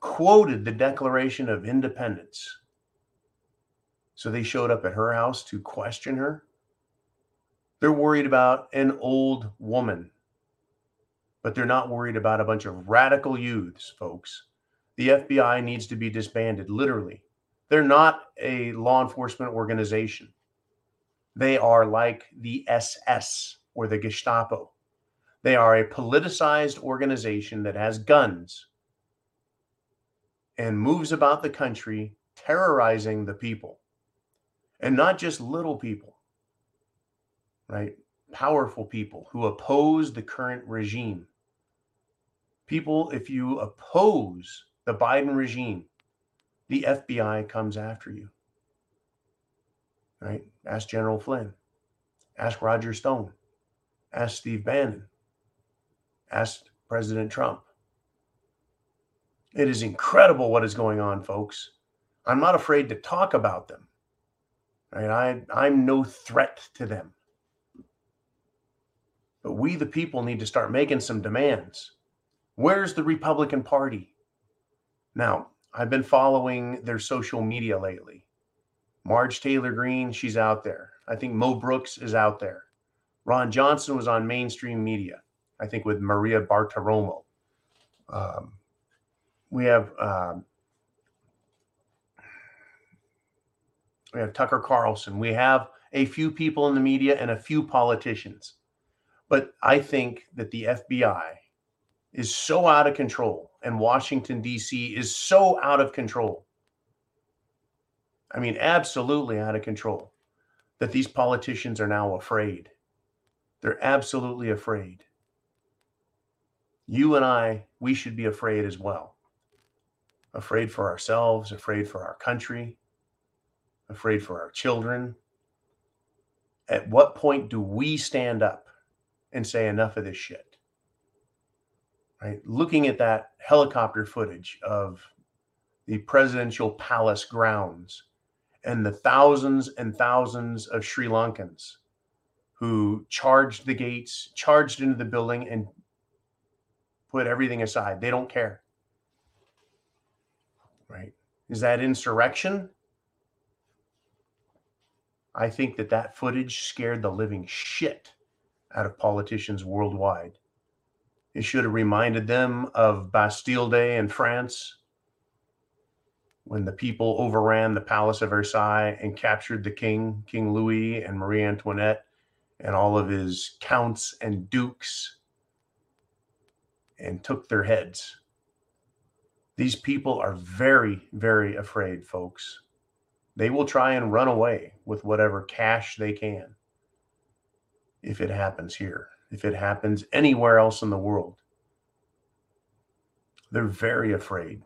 quoted the Declaration of Independence. So they showed up at her house to question her. They're worried about an old woman, but they're not worried about a bunch of radical youths, folks. The FBI needs to be disbanded, literally. They're not a law enforcement organization. They are like the SS or the Gestapo. They are a politicized organization that has guns and moves about the country terrorizing the people. And not just little people, right? Powerful people who oppose the current regime. People, if you oppose the Biden regime, the FBI comes after you. Right? Ask General Flynn. Ask Roger Stone. Ask Steve Bannon Ask President Trump. It is incredible what is going on, folks. I'm not afraid to talk about them. Right? I, I'm no threat to them. But we, the people, need to start making some demands. Where's the Republican Party? Now, I've been following their social media lately. Marge Taylor Greene, she's out there. I think Mo Brooks is out there. Ron Johnson was on mainstream media. I think with Maria Bartiromo. Um, we have um, We have Tucker Carlson. We have a few people in the media and a few politicians. But I think that the FBI is so out of control and Washington, D.C. is so out of control. I mean, absolutely out of control that these politicians are now afraid. They're absolutely afraid. You and I, we should be afraid as well. Afraid for ourselves, afraid for our country, afraid for our children. At what point do we stand up and say, enough of this shit? Right? Looking at that helicopter footage of the presidential palace grounds and the thousands and thousands of Sri Lankans who charged the gates, charged into the building, and put everything aside. They don't care. Right? Is that insurrection? I think that that footage scared the living shit out of politicians worldwide. It should have reminded them of Bastille Day in France when the people overran the Palace of Versailles and captured the king, King Louis and Marie Antoinette, and all of his counts and dukes and took their heads. These people are very, very afraid, folks. They will try and run away with whatever cash they can if it happens here, if it happens anywhere else in the world. They're very afraid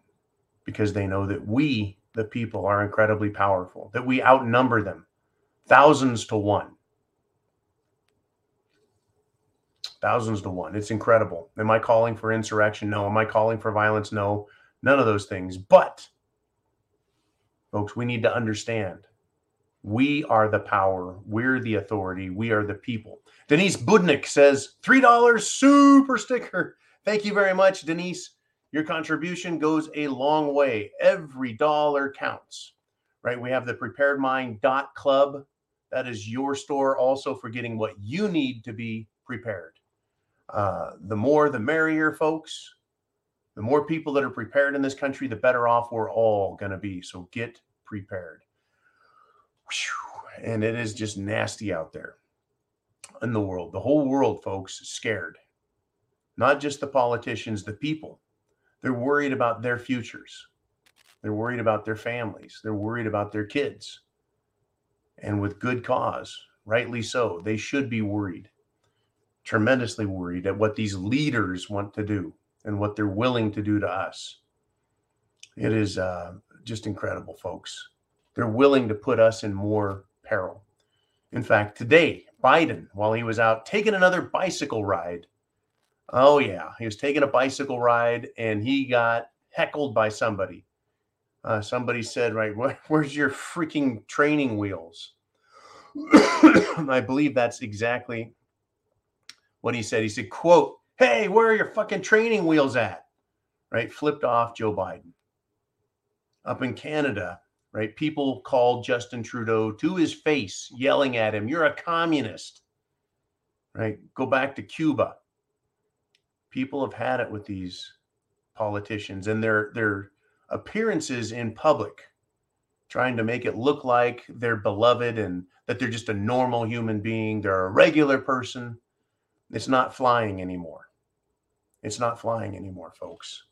because they know that we, the people, are incredibly powerful, that we outnumber them thousands to one. Thousands to one. It's incredible. Am I calling for insurrection? No. Am I calling for violence? No. None of those things. But, folks, we need to understand we are the power. We're the authority. We are the people. Denise Budnick says, $3 super sticker. Thank you very much, Denise. Your contribution goes a long way. Every dollar counts, right? We have the prepared mind dot club. That is your store also for getting what you need to be prepared. Uh, the more, the merrier, folks. The more people that are prepared in this country, the better off we're all going to be. So get prepared. And it is just nasty out there in the world. The whole world, folks, scared. Not just the politicians, the people. They're worried about their futures. They're worried about their families. They're worried about their kids. And with good cause, rightly so. They should be worried, tremendously worried at what these leaders want to do and what they're willing to do to us. It is uh, just incredible, folks. They're willing to put us in more peril. In fact, today, Biden, while he was out taking another bicycle ride, Oh yeah, he was taking a bicycle ride and he got heckled by somebody. Uh, somebody said, "Right, where's your freaking training wheels?" I believe that's exactly what he said. He said, "Quote: Hey, where are your fucking training wheels at?" Right, flipped off Joe Biden. Up in Canada, right, people called Justin Trudeau to his face, yelling at him, "You're a communist." Right, go back to Cuba. People have had it with these politicians and their their appearances in public trying to make it look like they're beloved and that they're just a normal human being. They're a regular person. It's not flying anymore. It's not flying anymore folks.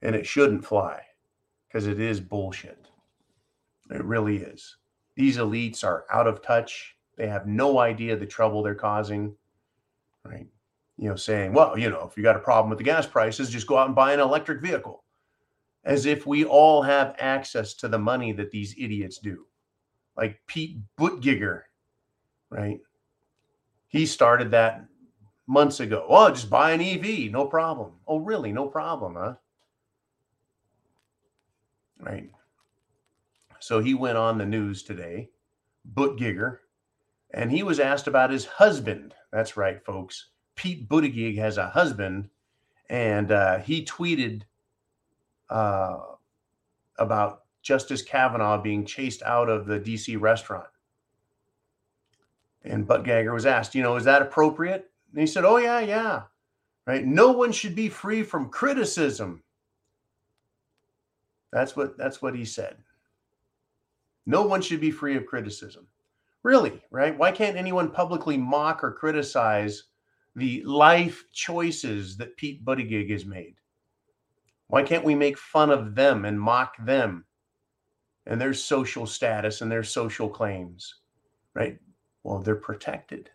And it shouldn't fly because it is bullshit it really is these elites are out of touch they have no idea the trouble they're causing right you know, saying, well, you know, if you got a problem with the gas prices, just go out and buy an electric vehicle. As if we all have access to the money that these idiots do. Like Pete Buttigieg, right? He started that months ago. Oh, just buy an EV, no problem. Oh, really? No problem, huh? Right. So he went on the news today, Buttigieg, and he was asked about his husband. That's right, folks Pete Buttigieg has a husband, and uh, he tweeted uh, about Justice Kavanaugh being chased out of the DC restaurant. And Buttigieg was asked, you know, is that appropriate? And he said, oh, yeah, yeah. Right. No one should be free from criticism. That's what that's what he said. No one should be free of criticism. Really, right? Why can't anyone publicly mock or criticize the life choices that Pete Buttigieg has made? Why can't we make fun of them and mock them and their social status and their social claims? Right? Well, they're protected.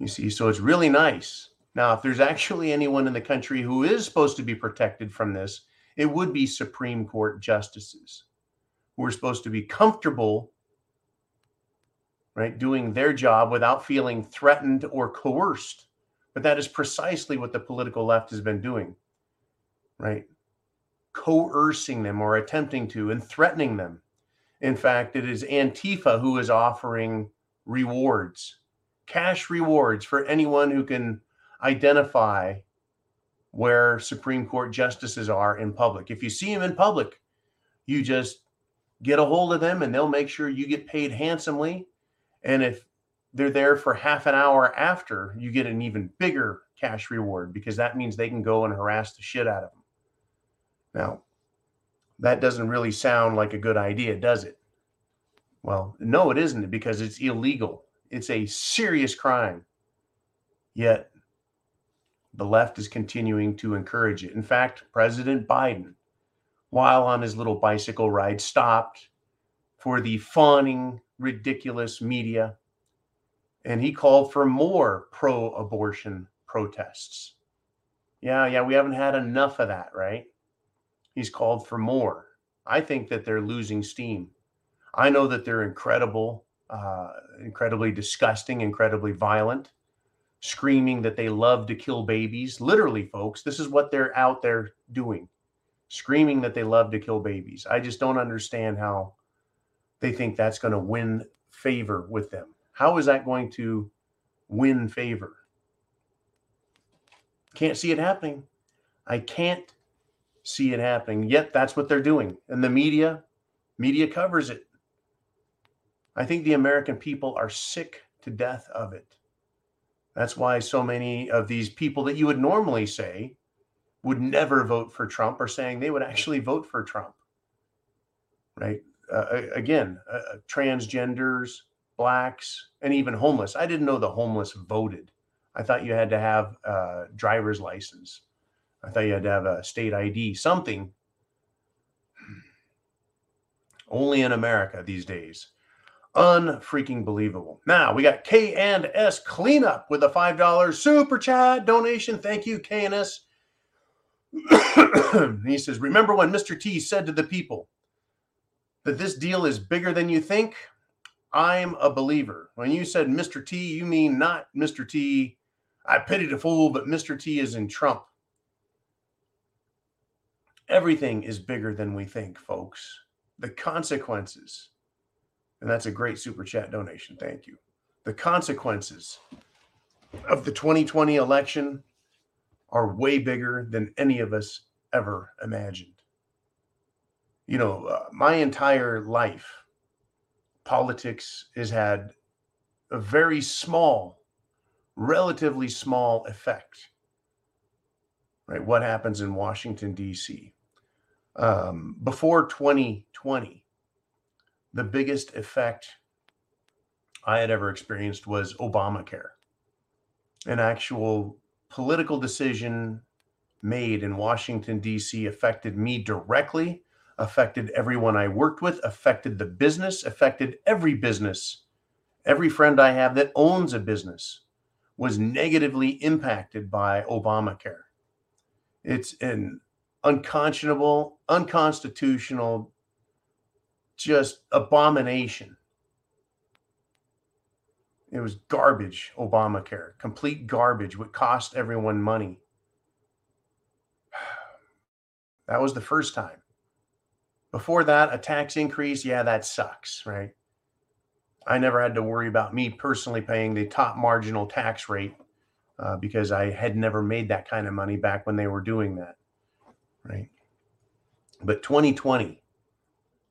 You see, so it's really nice. Now, if there's actually anyone in the country who is supposed to be protected from this, it would be Supreme Court justices who are supposed to be comfortable, right, doing their job without feeling threatened or coerced. But that is precisely what the political left has been doing, right? Coercing them or attempting to and threatening them. In fact, it is Antifa who is offering rewards, cash rewards for anyone who can identify where Supreme Court justices are in public. If you see them in public, you just get a hold of them and they'll make sure you get paid handsomely. And if they're there for half an hour after, you get an even bigger cash reward because that means they can go and harass the shit out of them. Now, that doesn't really sound like a good idea, does it? Well, no, it isn't because it's illegal. It's a serious crime. Yet the left is continuing to encourage it. In fact, President Biden, while on his little bicycle ride, stopped for the fawning, ridiculous media and he called for more pro abortion protests. Yeah, yeah, we haven't had enough of that, right? He's called for more. I think that they're losing steam. I know that they're incredible, uh, incredibly disgusting, incredibly violent screaming that they love to kill babies. Literally, folks, this is what they're out there doing screaming that they love to kill babies. I just don't understand how they think that's going to win favor with them. How is that going to win favor? Can't see it happening. I can't see it happening. Yet that's what they're doing. And the media, media covers it. I think the American people are sick to death of it. That's why so many of these people that you would normally say would never vote for Trump are saying they would actually vote for Trump. Right? Uh, again, uh, transgenders, blacks, and even homeless. I didn't know the homeless voted. I thought you had to have a driver's license. I thought you had to have a state ID, something. Only in America these days. Unfreaking believable. Now we got K and S cleanup with a five dollar super chat donation. Thank you, K and S. he says, "Remember when Mr. T said to the people that this deal is bigger than you think? I'm a believer. When you said Mr. T, you mean not Mr. T. I pity the fool, but Mr. T is in Trump. Everything is bigger than we think, folks. The consequences." And that's a great super chat donation. Thank you. The consequences of the 2020 election are way bigger than any of us ever imagined. You know, uh, my entire life, politics has had a very small, relatively small effect. Right? What happens in Washington, D.C. Um, before 2020, the biggest effect I had ever experienced was Obamacare. An actual political decision made in Washington, D.C. affected me directly, affected everyone I worked with, affected the business, affected every business. Every friend I have that owns a business was negatively impacted by Obamacare. It's an unconscionable, unconstitutional just abomination. It was garbage, Obamacare, complete garbage, would cost everyone money. That was the first time. Before that, a tax increase, yeah, that sucks, right? I never had to worry about me personally paying the top marginal tax rate uh, because I had never made that kind of money back when they were doing that, right? But 2020,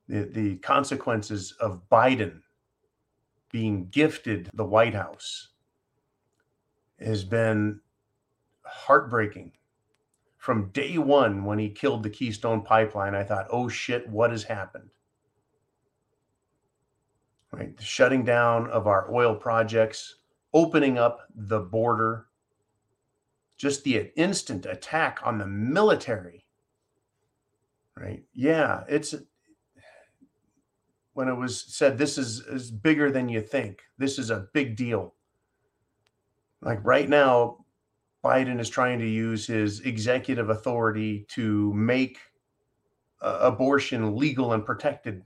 the, the consequences of Biden being gifted the White House has been heartbreaking. From day one, when he killed the Keystone Pipeline, I thought, oh shit, what has happened? right? The shutting down of our oil projects, opening up the border, just the instant attack on the military, right? Yeah, it's when it was said this is, is bigger than you think. This is a big deal. Like right now, Biden is trying to use his executive authority to make uh, abortion legal and protected.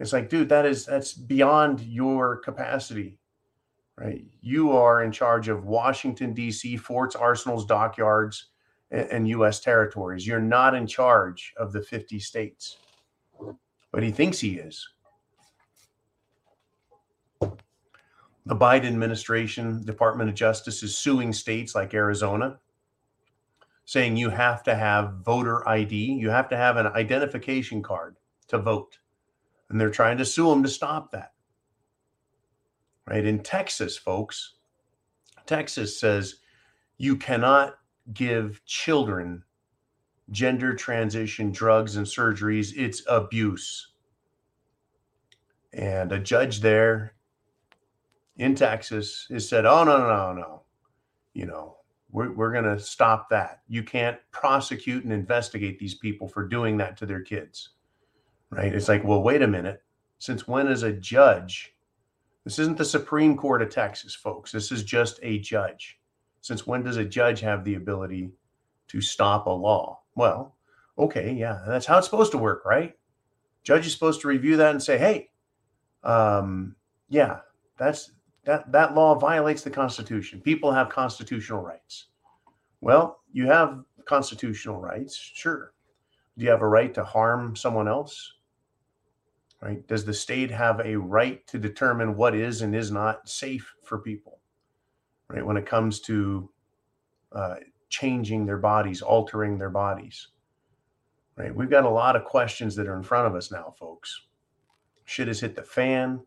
It's like, dude, that is that's beyond your capacity, right? You are in charge of Washington D.C. forts, arsenals, dockyards, and, and U.S. territories. You're not in charge of the 50 states, but he thinks he is. The Biden administration, Department of Justice, is suing states like Arizona, saying you have to have voter ID, you have to have an identification card to vote. And they're trying to sue them to stop that. Right? In Texas, folks, Texas says you cannot give children gender transition drugs and surgeries, it's abuse. And a judge there in Texas has said, oh, no, no, no, no. You know, we're, we're going to stop that. You can't prosecute and investigate these people for doing that to their kids. Right. It's like, well, wait a minute. Since when is a judge? This isn't the Supreme Court of Texas, folks. This is just a judge. Since when does a judge have the ability to stop a law? Well, okay, yeah, that's how it's supposed to work, right? Judge is supposed to review that and say, hey, um, yeah, that's that that law violates the Constitution. People have constitutional rights. Well, you have constitutional rights, sure. Do you have a right to harm someone else? Right? Does the state have a right to determine what is and is not safe for people? Right? When it comes to uh, changing their bodies, altering their bodies. Right? We've got a lot of questions that are in front of us now, folks. Shit has hit the fan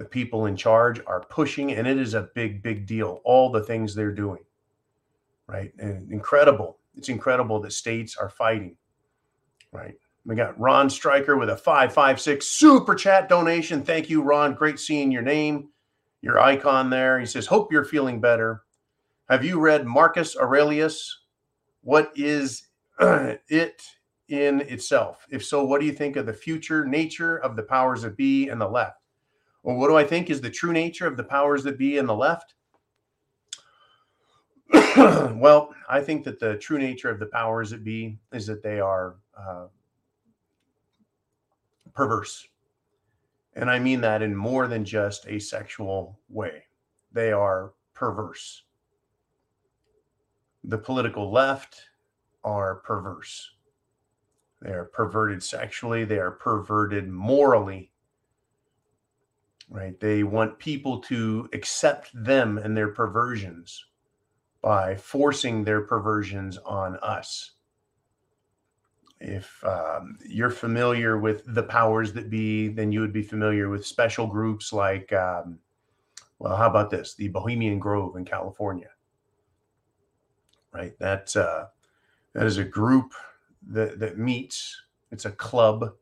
the people in charge are pushing, and it is a big, big deal. All the things they're doing, right? And incredible. It's incredible that states are fighting, right? We got Ron Stryker with a 556 super chat donation. Thank you, Ron. Great seeing your name, your icon there. He says, Hope you're feeling better. Have you read Marcus Aurelius? What is it in itself? If so, what do you think of the future nature of the powers that be and the left? Well, what do I think is the true nature of the powers that be in the left? well, I think that the true nature of the powers that be is that they are uh, perverse. And I mean that in more than just a sexual way. They are perverse. The political left are perverse. They are perverted sexually, they are perverted morally, right? They want people to accept them and their perversions by forcing their perversions on us. If um, you're familiar with the powers that be, then you would be familiar with special groups like, um, well, how about this? The Bohemian Grove in California, right? That's uh, that is a group that that meets. It's a club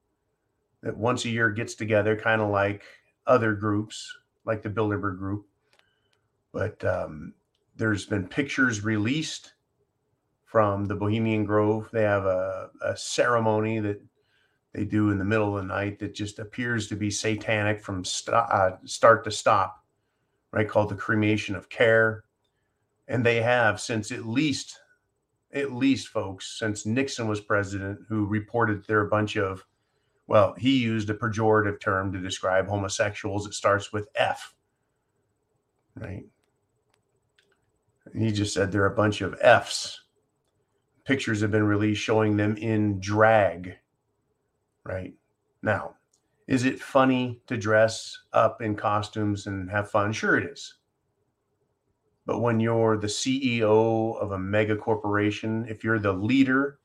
that once a year gets together, kind of like other groups like the Bilderberg group. But um, there's been pictures released from the Bohemian Grove. They have a, a ceremony that they do in the middle of the night that just appears to be satanic from st- uh, start to stop, right? Called the cremation of care. And they have since at least, at least, folks, since Nixon was president, who reported there are a bunch of well, he used a pejorative term to describe homosexuals. It starts with F, right? He just said there are a bunch of Fs. Pictures have been released showing them in drag, right? Now, is it funny to dress up in costumes and have fun? Sure, it is. But when you're the CEO of a mega corporation, if you're the leader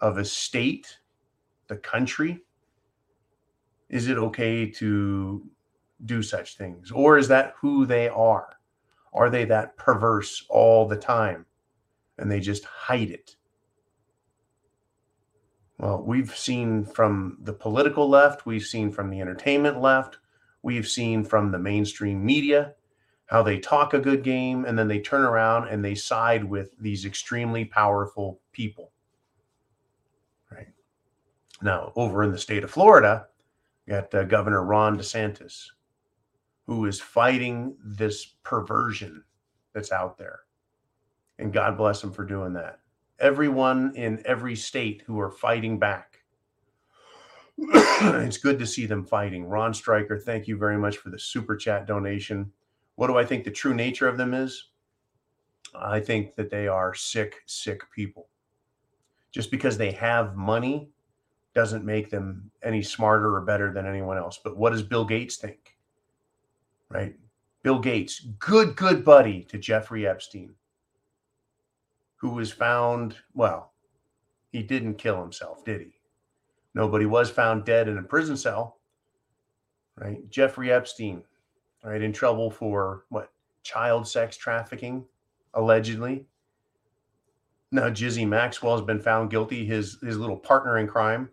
of a state, the country? Is it okay to do such things? Or is that who they are? Are they that perverse all the time and they just hide it? Well, we've seen from the political left, we've seen from the entertainment left, we've seen from the mainstream media how they talk a good game and then they turn around and they side with these extremely powerful people. Now, over in the state of Florida, you got uh, Governor Ron DeSantis, who is fighting this perversion that's out there. And God bless him for doing that. Everyone in every state who are fighting back. it's good to see them fighting. Ron Stryker, thank you very much for the super chat donation. What do I think the true nature of them is? I think that they are sick, sick people. Just because they have money doesn't make them any smarter or better than anyone else. But what does Bill Gates think? Right? Bill Gates, good, good buddy to Jeffrey Epstein, who was found, well, he didn't kill himself, did he? Nobody was found dead in a prison cell. Right? Jeffrey Epstein, right, in trouble for what? Child sex trafficking, allegedly. Now, Jizzy Maxwell has been found guilty, his, his little partner in crime.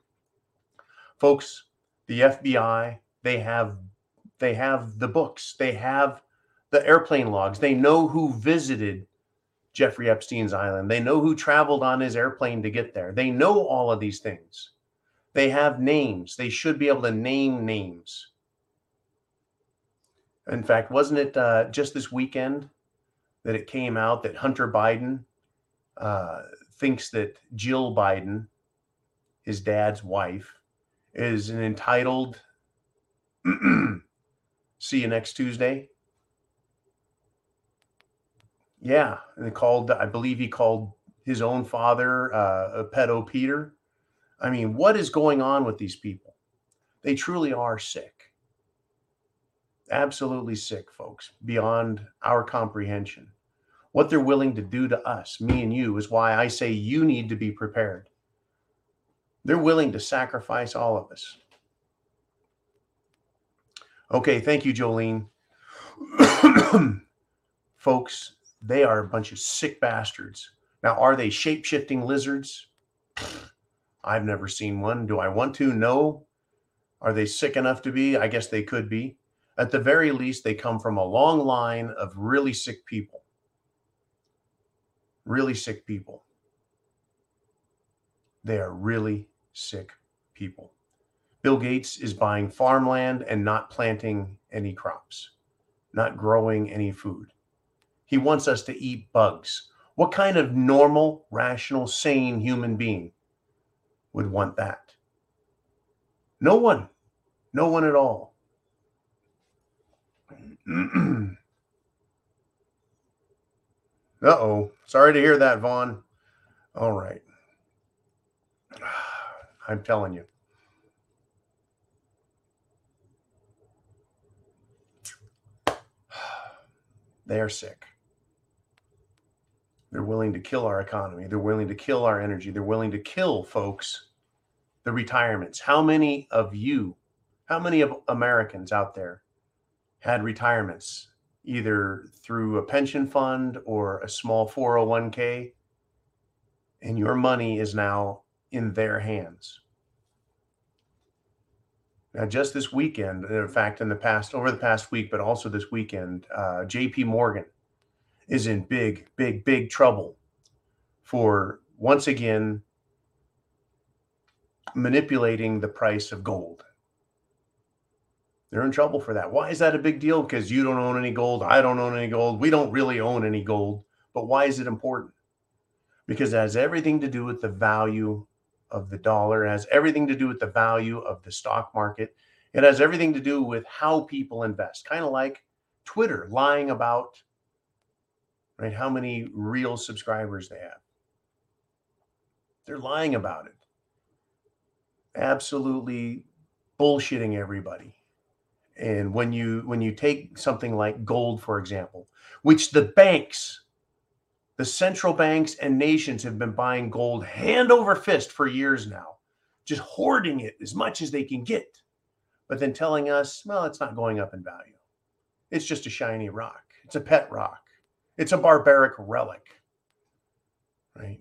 Folks, the FBI, they have they have the books, they have the airplane logs, they know who visited Jeffrey Epstein's island, they know who traveled on his airplane to get there. They know all of these things. They have names. They should be able to name names. In fact, wasn't it uh, just this weekend that it came out that Hunter Biden uh, thinks that Jill Biden, his dad's wife, is an entitled see you next Tuesday? Yeah, and called, I believe he called his own father uh, a pedo Peter. I mean, what is going on with these people? They truly are sick absolutely sick, folks, beyond our comprehension. What they're willing to do to us, me and you, is why I say you need to be prepared. They're willing to sacrifice all of us. Okay, thank you, Jolene. folks, they are a bunch of sick bastards. Now, are they shape shifting lizards? I've never seen one. Do I want to? No. Are they sick enough to be? I guess they could be at the very least, they come from a long line of really sick people. Really sick people. They are really sick people. Bill Gates is buying farmland and not planting any crops, not growing any food. He wants us to eat bugs. What kind of normal, rational, sane human being would want that? No one. No one at all. uh oh. Sorry to hear that, Vaughn. All right. I'm telling you. They are sick. They're willing to kill our economy. They're willing to kill our energy. They're willing to kill, folks, the retirements. How many of you, how many of Americans out there had retirements either through a pension fund or a small 401k, and your money is now in their hands. Now, just this weekend, in fact, in the past, over the past week, but also this weekend, uh, JP Morgan is in big, big, big trouble for once again manipulating the price of gold. They're in trouble for that. Why is that a big deal? Because you don't own any gold. I don't own any gold. We don't really own any gold. But why is it important? Because it has everything to do with the value of the dollar. It has everything to do with the value of the stock market. It has everything to do with how people invest, kind of like Twitter lying about right how many real subscribers they have. They're lying about it. Absolutely bullshitting everybody and when you when you take something like gold for example which the banks the central banks and nations have been buying gold hand over fist for years now just hoarding it as much as they can get but then telling us well it's not going up in value. It's just a shiny rock. It's a pet rock. It's a barbaric relic. Right?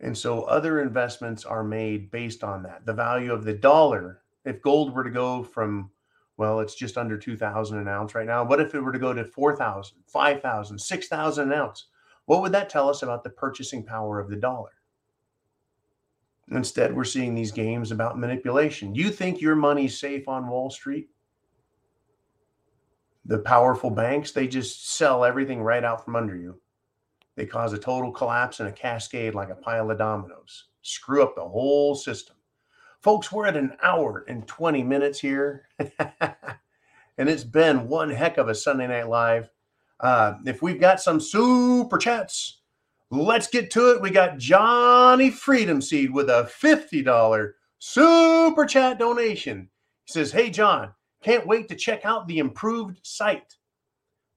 And so other investments are made based on that. The value of the dollar if gold were to go from Well, it's just under 2,000 an ounce right now. What if it were to go to 4,000, 5,000, 6,000 an ounce? What would that tell us about the purchasing power of the dollar? Instead, we're seeing these games about manipulation. You think your money's safe on Wall Street? The powerful banks, they just sell everything right out from under you. They cause a total collapse and a cascade like a pile of dominoes, screw up the whole system. Folks, we're at an hour and 20 minutes here. and it's been one heck of a Sunday Night Live. Uh, if we've got some super chats, let's get to it. We got Johnny Freedom Seed with a $50 super chat donation. He says, Hey, John, can't wait to check out the improved site.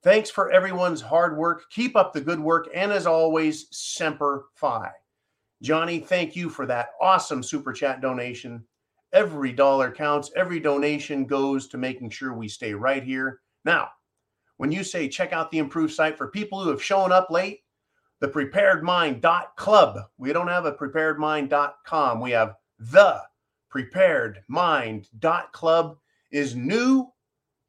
Thanks for everyone's hard work. Keep up the good work. And as always, Semper Fi. Johnny, thank you for that awesome super chat donation. Every dollar counts, every donation goes to making sure we stay right here. Now, when you say check out the improved site for people who have shown up late, the preparedmind.club. We don't have a preparedmind.com. We have the preparedmind.club is new.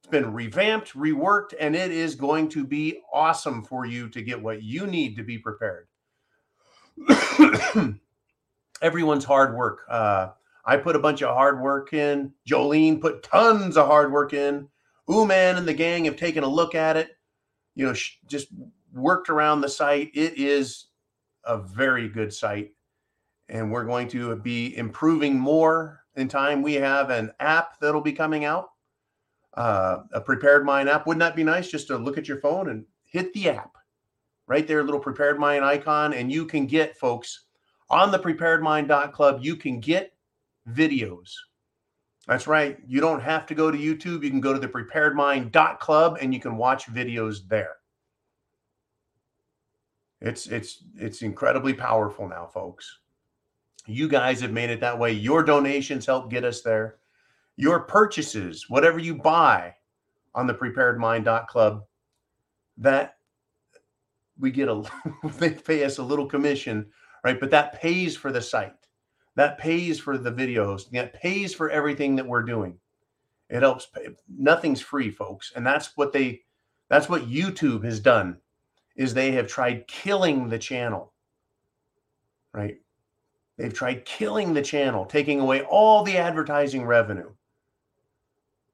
It's been revamped, reworked, and it is going to be awesome for you to get what you need to be prepared. Everyone's hard work. Uh, I put a bunch of hard work in. Jolene put tons of hard work in. Uman and the gang have taken a look at it. You know, just worked around the site. It is a very good site, and we're going to be improving more in time. We have an app that'll be coming out, uh, a Prepared Mind app. Wouldn't that be nice just to look at your phone and hit the app? right there, little prepared mind icon. And you can get, folks, on the preparedmind.club, you can get videos. That's right. You don't have to go to YouTube. You can go to the preparedmind.club and you can watch videos there. It's it's it's incredibly powerful now, folks. You guys have made it that way. Your donations help get us there. Your purchases, whatever you buy on the preparedmind.club, that we get a they pay us a little commission, right? But that pays for the site. That pays for the videos. That pays for everything that we're doing. It helps pay. Nothing's free, folks. And that's what they that's what YouTube has done is they have tried killing the channel. Right? They've tried killing the channel, taking away all the advertising revenue,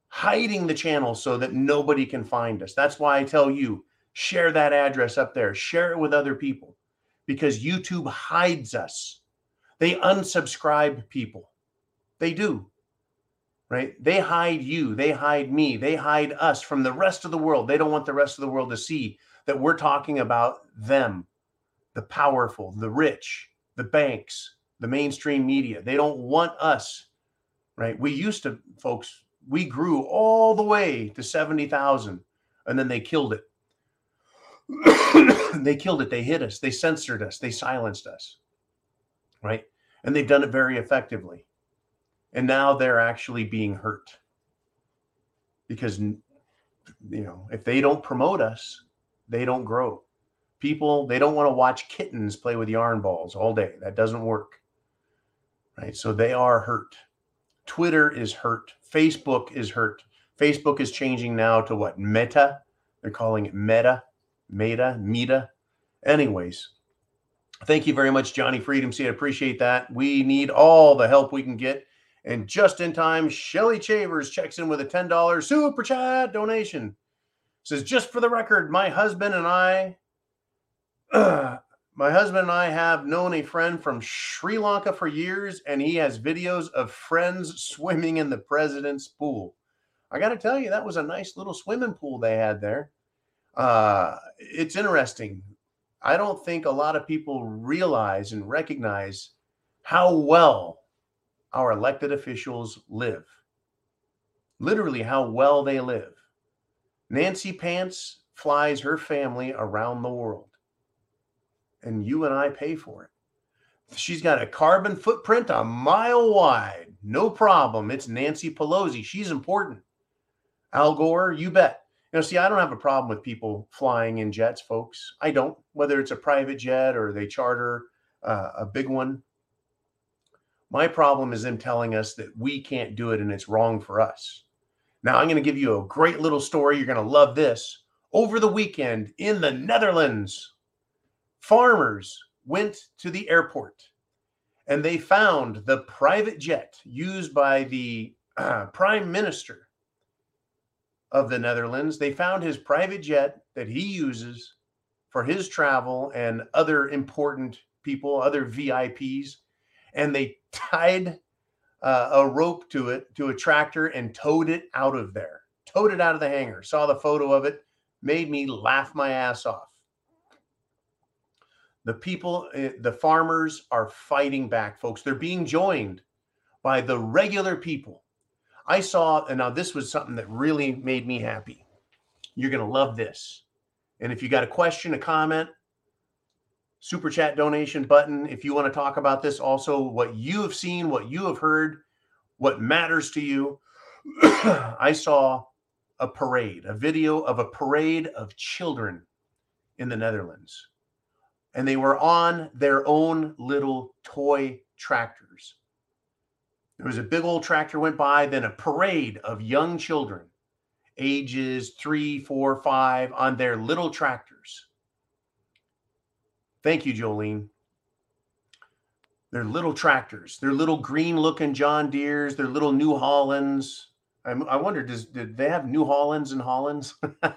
hiding the channel so that nobody can find us. That's why I tell you share that address up there, share it with other people because YouTube hides us. They unsubscribe people. They do. Right? They hide you, they hide me, they hide us from the rest of the world. They don't want the rest of the world to see that we're talking about them, the powerful, the rich, the banks, the mainstream media. They don't want us, right? We used to, folks, we grew all the way to 70,000 and then they killed it. they killed it. They hit us. They censored us. They silenced us. Right. And they've done it very effectively. And now they're actually being hurt because, you know, if they don't promote us, they don't grow. People, they don't want to watch kittens play with yarn balls all day. That doesn't work. Right. So they are hurt. Twitter is hurt. Facebook is hurt. Facebook is changing now to what? Meta. They're calling it Meta. Meta, Meta. Anyways, thank you very much, Johnny Freedom Seed. Appreciate that. We need all the help we can get. And just in time, Shelly Chavers checks in with a $10 super chat donation. Says, just for the record, my husband and I, my husband and I have known a friend from Sri Lanka for years, and he has videos of friends swimming in the president's pool. I got to tell you, that was a nice little swimming pool they had there uh, it's interesting. I don't think a lot of people realize and recognize how well our elected officials live. Literally, how well they live. Nancy Pants flies her family around the world, and you and I pay for it. She's got a carbon footprint a mile wide. No problem. It's Nancy Pelosi. She's important. Al Gore, you bet. You know, see, I don't have a problem with people flying in jets, folks. I don't, whether it's a private jet or they charter uh, a big one. My problem is them telling us that we can't do it and it's wrong for us. Now, I'm going to give you a great little story. You're going to love this. Over the weekend in the Netherlands, farmers went to the airport and they found the private jet used by the uh, prime minister of the Netherlands. They found his private jet that he uses for his travel and other important people, other VIPs, and they tied uh, a rope to it to a tractor and towed it out of there. Towed it out of the hangar. Saw the photo of it, made me laugh my ass off. The people, eh, the farmers are fighting back, folks. They're being joined by the regular people. I saw, and now this was something that really made me happy. You're going to love this. And if you got a question, a comment, super chat donation button if you want to talk about this also what you have seen what you have heard what matters to you i saw a parade a video of a parade of children in the netherlands and they were on their own little toy tractors there was a big old tractor went by then a parade of young children ages three four five on their little tractors Thank you, Jolene. They're little tractors. They're little green looking John Deeres. They're little New Hollands. I, I wonder, does did they have New Hollands and Hollands?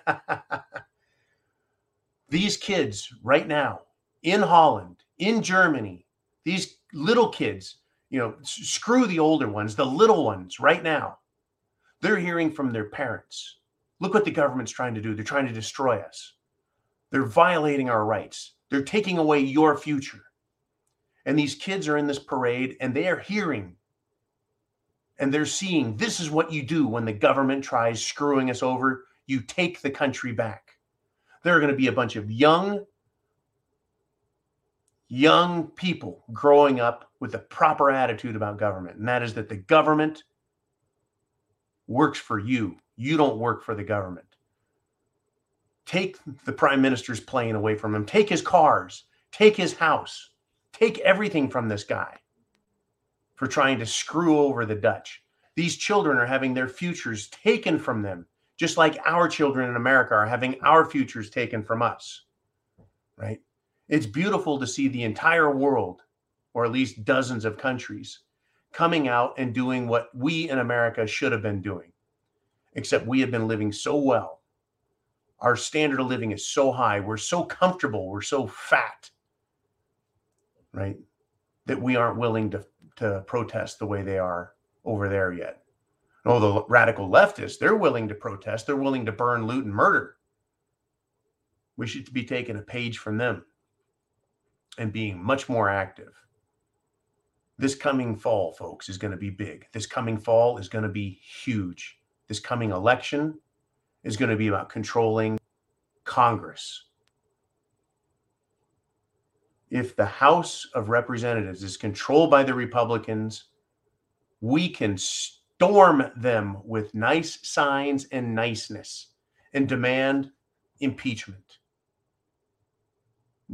these kids right now in Holland, in Germany, these little kids, you know, screw the older ones, the little ones right now, they're hearing from their parents. Look what the government's trying to do. They're trying to destroy us. They're violating our rights. They're taking away your future. And these kids are in this parade and they are hearing and they're seeing this is what you do when the government tries screwing us over. You take the country back. There are going to be a bunch of young, young people growing up with the proper attitude about government. And that is that the government works for you. You don't work for the government. Take the prime minister's plane away from him. Take his cars. Take his house. Take everything from this guy for trying to screw over the Dutch. These children are having their futures taken from them, just like our children in America are having our futures taken from us. Right? It's beautiful to see the entire world, or at least dozens of countries, coming out and doing what we in America should have been doing. Except we have been living so well our standard of living is so high, we're so comfortable, we're so fat, right? That we aren't willing to, to protest the way they are over there yet. No, the radical leftists, they're willing to protest, they're willing to burn, loot, and murder. We should be taking a page from them and being much more active. This coming fall, folks, is going to be big. This coming fall is going to be huge. This coming election is going to be about controlling Congress. If the House of Representatives is controlled by the Republicans, we can storm them with nice signs and niceness and demand impeachment,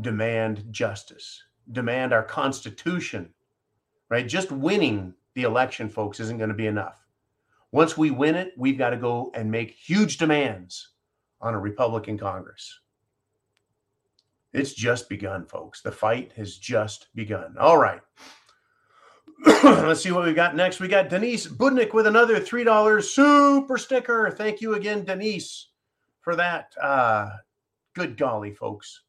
demand justice, demand our Constitution, right? Just winning the election, folks, isn't going to be enough. Once we win it, we've got to go and make huge demands on a Republican Congress. It's just begun, folks. The fight has just begun. All right. Let's see what we got next. We got Denise Budnick with another $3 super sticker. Thank you again, Denise, for that. Uh, good golly, folks.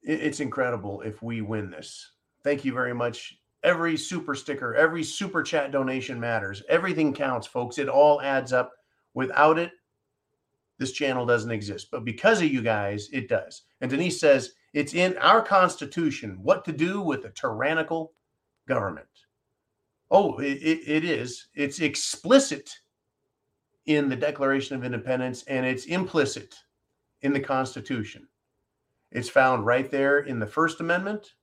It's incredible if we win this. Thank you very much, Every super sticker, every super chat donation matters. Everything counts, folks. It all adds up. Without it, this channel doesn't exist. But because of you guys, it does. And Denise says it's in our Constitution what to do with a tyrannical government. Oh, it, it is. It's explicit in the Declaration of Independence and it's implicit in the Constitution. It's found right there in the First Amendment,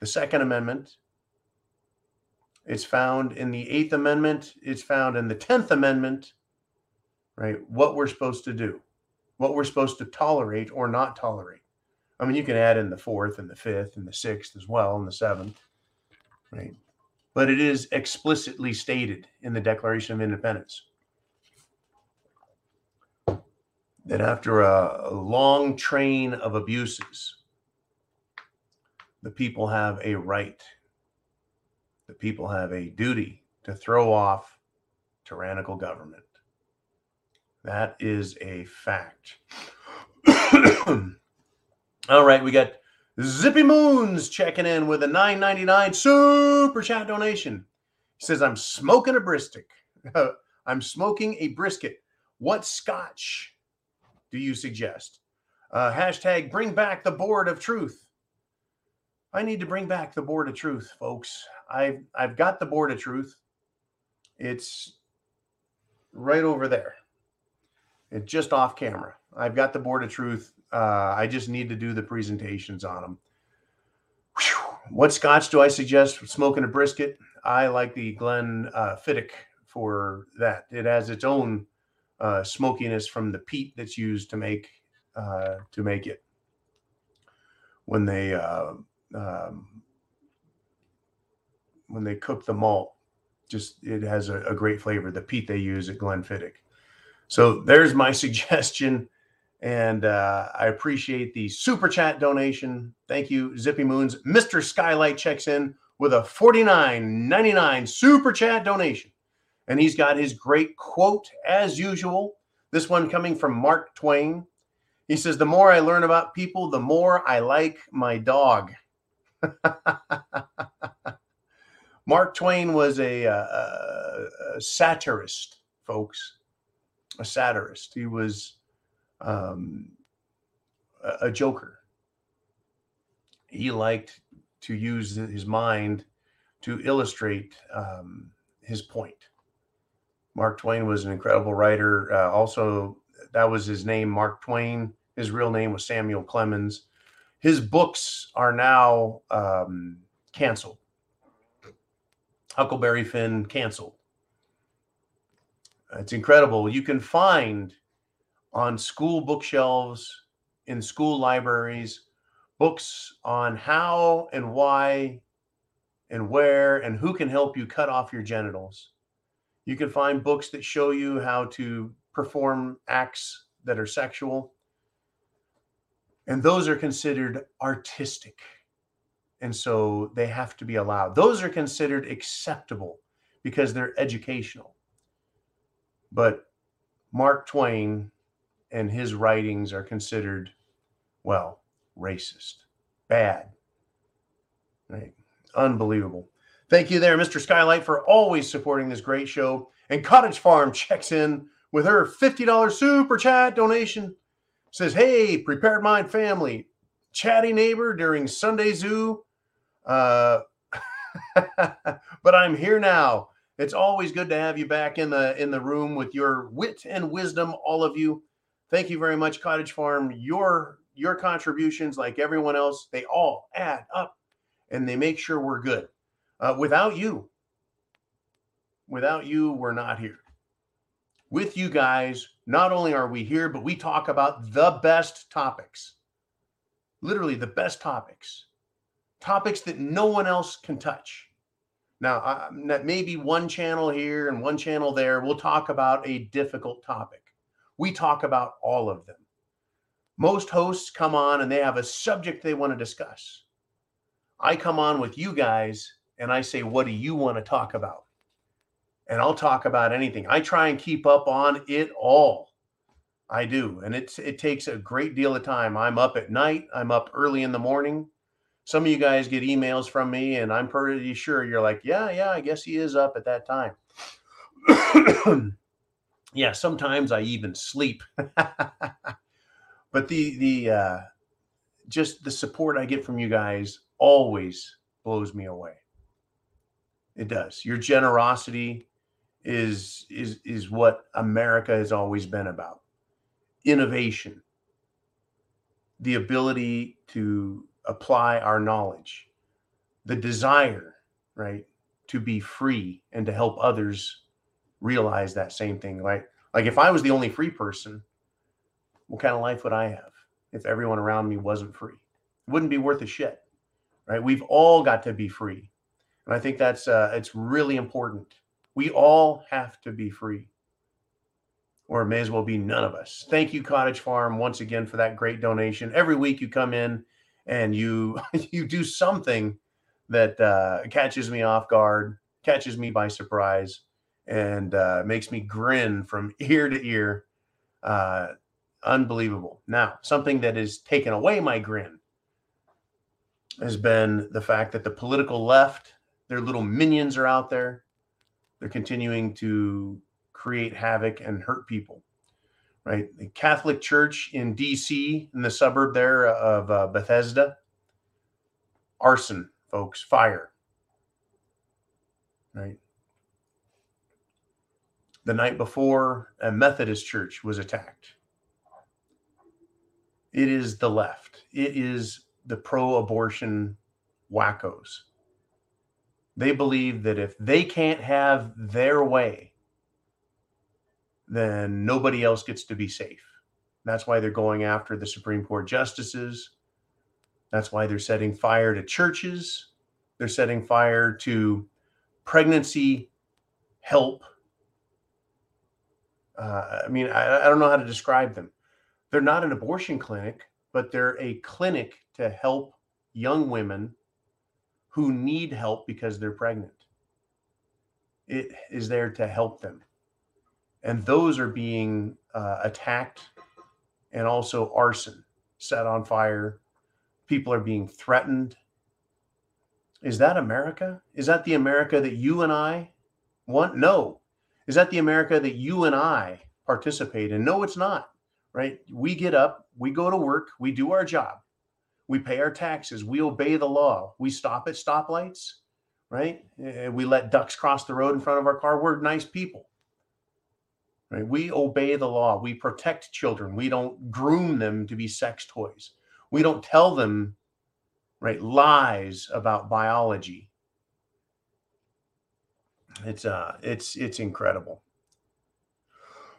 the Second Amendment, it's found in the Eighth Amendment. It's found in the Tenth Amendment, right? What we're supposed to do, what we're supposed to tolerate or not tolerate. I mean, you can add in the fourth and the fifth and the sixth as well and the seventh, right? but it is explicitly stated in the Declaration of Independence that after a, a long train of abuses, the people have a right, the people have a duty to throw off tyrannical government. That is a fact. All right, we got Zippy Moons checking in with a 9.99 super chat donation. He says, "I'm smoking a brisket. I'm smoking a brisket. What scotch do you suggest? Uh, hashtag bring back the board of truth. I need to bring back the board of truth, folks. I've I've got the board of truth. It's right over there. It's just off camera. I've got the board of truth. Uh, I just need to do the presentations on them. Whew. What scotch do I suggest smoking a brisket? I like the Glen uh, Fiddich for that. It has its own uh, smokiness from the peat that's used to make uh, to make it. When they uh, um, when they cook the malt, just it has a, a great flavor. The peat they use at Glenfiddich. So there's my suggestion, and uh, I appreciate the super chat donation. Thank you, Zippy Moons. Mister Skylight checks in with a 49.99 super chat donation. And he's got his great quote as usual. This one coming from Mark Twain. He says, The more I learn about people, the more I like my dog. Mark Twain was a, a, a, satirist, folks, a satirist. He was um, a, a joker. He liked to use his mind to illustrate um, his point. Mark Twain was an incredible writer. Uh, also, that was his name, Mark Twain. His real name was Samuel Clemens. His books are now um, canceled. Huckleberry Finn canceled. It's incredible. You can find on school bookshelves, in school libraries, books on how and why and where and who can help you cut off your genitals you can find books that show you how to perform acts that are sexual. And those are considered artistic. And so they have to be allowed. Those are considered acceptable because they're educational. But Mark Twain and his writings are considered, well, racist, bad, right? Unbelievable. Thank you there, Mr. Skylight, for always supporting this great show. And Cottage Farm checks in with her $50 super chat donation. Says, Hey, prepared mind family, chatty neighbor during Sunday Zoo. Uh, but I'm here now. It's always good to have you back in the in the room with your wit and wisdom, all of you. Thank you very much, Cottage Farm. Your your contributions, like everyone else, they all add up and they make sure we're good. Uh, without you, without you, we're not here. With you guys, not only are we here, but we talk about the best topics. Literally, the best topics. Topics that no one else can touch. Now, uh, maybe one channel here and one channel there, we'll talk about a difficult topic. We talk about all of them. Most hosts come on and they have a subject they want to discuss. I come on with you guys and I say, What do you want to talk about? And I'll talk about anything. I try and keep up on it all. I do. And it's it takes a great deal of time. I'm up at night, I'm up early in the morning. Some of you guys get emails from me, and I'm pretty sure you're like, Yeah, yeah, I guess he is up at that time. yeah, sometimes I even sleep. but the the uh just the support I get from you guys always blows me away. It does. Your generosity is is is what America has always been about. Innovation. The ability to apply our knowledge. The desire, right, to be free and to help others realize that same thing. Like like if I was the only free person, what kind of life would I have if everyone around me wasn't free? It wouldn't be worth a shit. Right? We've all got to be free And I think that's uh, it's really important. We all have to be free, or it may as well be none of us. Thank you, Cottage Farm, once again for that great donation. Every week you come in and you you do something that uh, catches me off guard, catches me by surprise, and uh, makes me grin from ear to ear. Uh, unbelievable. Now, something that has taken away my grin has been the fact that the political left, their little minions are out there. They're continuing to create havoc and hurt people. Right? The Catholic Church in DC, in the suburb there of uh, Bethesda, arson, folks, fire. Right? The night before, a Methodist church was attacked. It is the left. It is the pro abortion wackos. They believe that if they can't have their way, then nobody else gets to be safe. That's why they're going after the Supreme Court justices. That's why they're setting fire to churches. They're setting fire to pregnancy help. Uh, I mean, I, I don't know how to describe them. They're not an abortion clinic, but they're a clinic to help young women who need help because they're pregnant. It is there to help them. And those are being uh, attacked and also arson, set on fire. People are being threatened. Is that America? Is that the America that you and I want? No. Is that the America that you and I participate in? No, it's not right? We get up, we go to work, we do our job, we pay our taxes, we obey the law, we stop at stoplights, right? We let ducks cross the road in front of our car. We're nice people. Right? We obey the law. We protect children. We don't groom them to be sex toys. We don't tell them right lies about biology. It's uh it's it's incredible.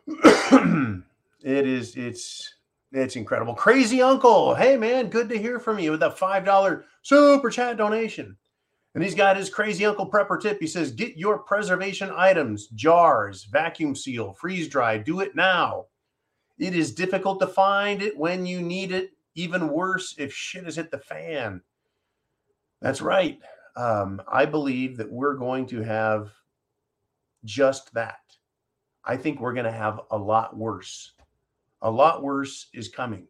It is it's it's incredible. Crazy uncle. Hey man, good to hear from you with five dollar super chat donation. And he's got his crazy uncle prepper tip. He says, get your preservation items, jars, vacuum seal, freeze dry, do it now. It is difficult to find it when you need it. Even worse if shit has hit the fan. That's right. Um, I believe that we're going to have just that. I think we're going to have a lot worse a lot worse is coming.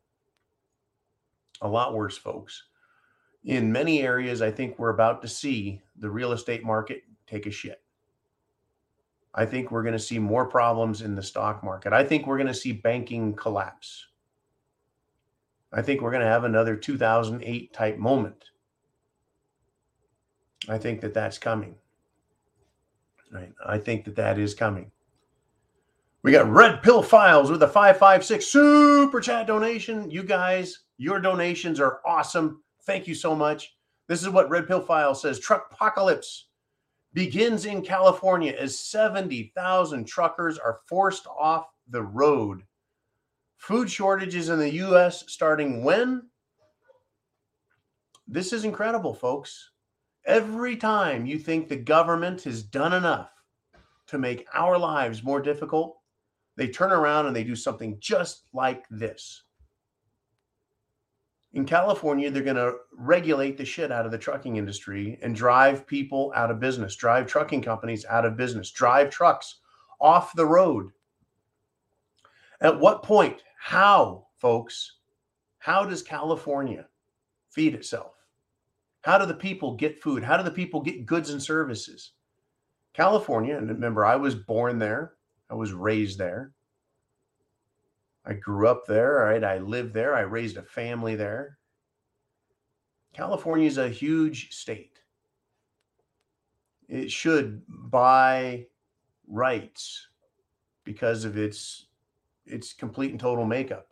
A lot worse, folks. In many areas, I think we're about to see the real estate market take a shit. I think we're going to see more problems in the stock market. I think we're going to see banking collapse. I think we're going to have another 2008 type moment. I think that that's coming. Right? I think that that is coming. We got Red Pill Files with a 556 super chat donation. You guys, your donations are awesome. Thank you so much. This is what Red Pill Files says Truck apocalypse begins in California as 70,000 truckers are forced off the road. Food shortages in the US starting when? This is incredible, folks. Every time you think the government has done enough to make our lives more difficult, they turn around and they do something just like this. In California, they're going to regulate the shit out of the trucking industry and drive people out of business, drive trucking companies out of business, drive trucks off the road. At what point? How, folks? How does California feed itself? How do the people get food? How do the people get goods and services? California, and remember, I was born there. I was raised there. I grew up there, right? I lived there. I raised a family there. California is a huge state. It should by rights because of its its complete and total makeup.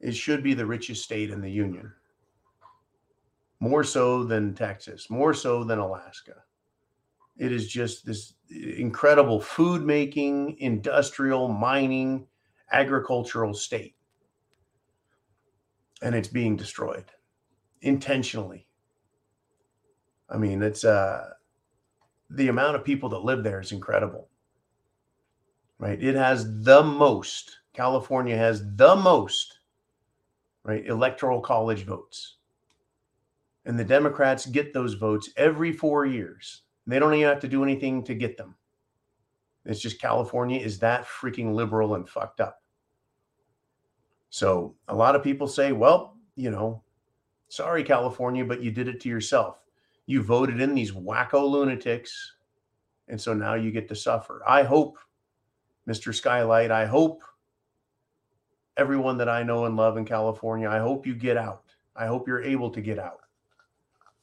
It should be the richest state in the union. More so than Texas, more so than Alaska. It is just this incredible food making, industrial, mining, agricultural state. And it's being destroyed intentionally. I mean, it's uh the amount of people that live there is incredible. Right? It has the most, California has the most, right, electoral college votes. And the Democrats get those votes every four years. They don't even have to do anything to get them. It's just California is that freaking liberal and fucked up. So a lot of people say, well, you know, sorry, California, but you did it to yourself. You voted in these wacko lunatics. And so now you get to suffer. I hope, Mr. Skylight, I hope everyone that I know and love in California, I hope you get out. I hope you're able to get out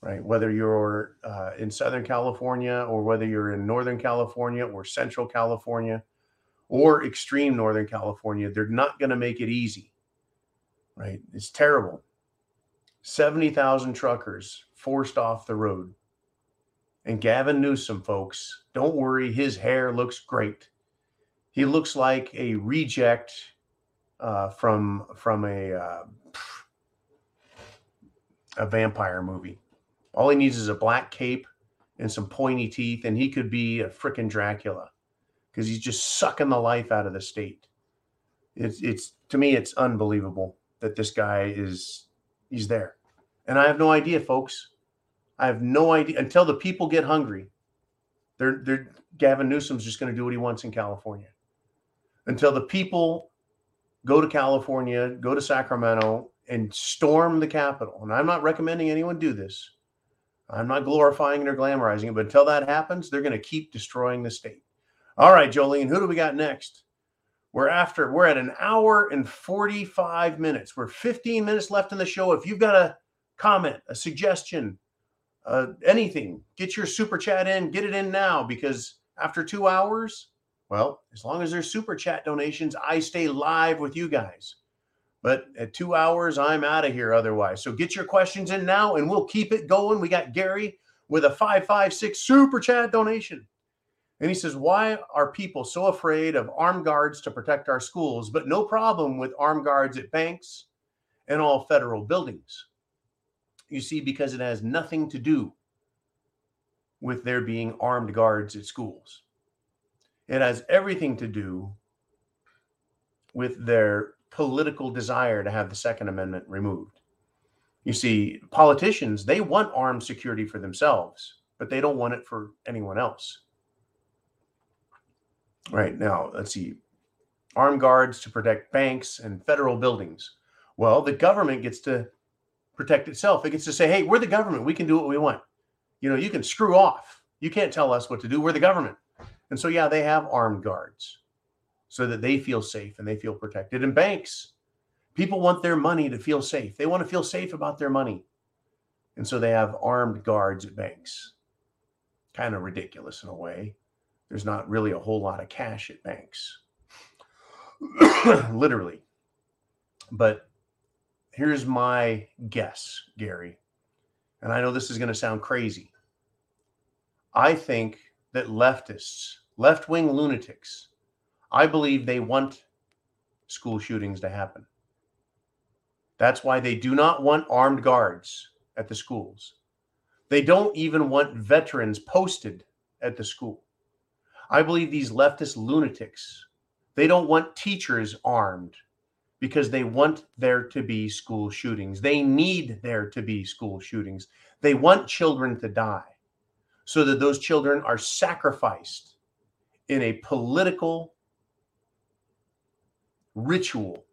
right? Whether you're uh, in Southern California or whether you're in Northern California or Central California or extreme Northern California, they're not going to make it easy, right? It's terrible. 70,000 truckers forced off the road. And Gavin Newsom, folks, don't worry, his hair looks great. He looks like a reject uh, from from a uh, a vampire movie. All he needs is a black cape and some pointy teeth, and he could be a freaking Dracula because he's just sucking the life out of the state. It's it's to me, it's unbelievable that this guy is he's there, and I have no idea, folks. I have no idea until the people get hungry. They're they're Gavin Newsom's just going to do what he wants in California. Until the people go to California, go to Sacramento, and storm the Capitol. And I'm not recommending anyone do this. I'm not glorifying it or glamorizing it, but until that happens, they're going to keep destroying the state. All right, Jolene, who do we got next? We're after, we're at an hour and 45 minutes. We're 15 minutes left in the show. If you've got a comment, a suggestion, uh, anything, get your super chat in, get it in now because after two hours, well, as long as there's super chat donations, I stay live with you guys. But at two hours, I'm out of here otherwise. So get your questions in now and we'll keep it going. We got Gary with a 556 super chat donation. And he says, Why are people so afraid of armed guards to protect our schools, but no problem with armed guards at banks and all federal buildings? You see, because it has nothing to do with there being armed guards at schools. It has everything to do with their political desire to have the Second Amendment removed. You see, politicians, they want armed security for themselves, but they don't want it for anyone else. Right now, let's see armed guards to protect banks and federal buildings. Well, the government gets to protect itself. It gets to say, hey, we're the government. We can do what we want. You know, you can screw off. You can't tell us what to do. We're the government. And so, yeah, they have armed guards so that they feel safe and they feel protected. And banks, people want their money to feel safe. They want to feel safe about their money. And so they have armed guards at banks. Kind of ridiculous in a way. There's not really a whole lot of cash at banks, literally. But here's my guess, Gary. And I know this is going to sound crazy. I think that leftists, left wing lunatics, I believe they want school shootings to happen. That's why they do not want armed guards at the schools. They don't even want veterans posted at the school. I believe these leftist lunatics, they don't want teachers armed because they want there to be school shootings. They need there to be school shootings. They want children to die so that those children are sacrificed in a political ritual.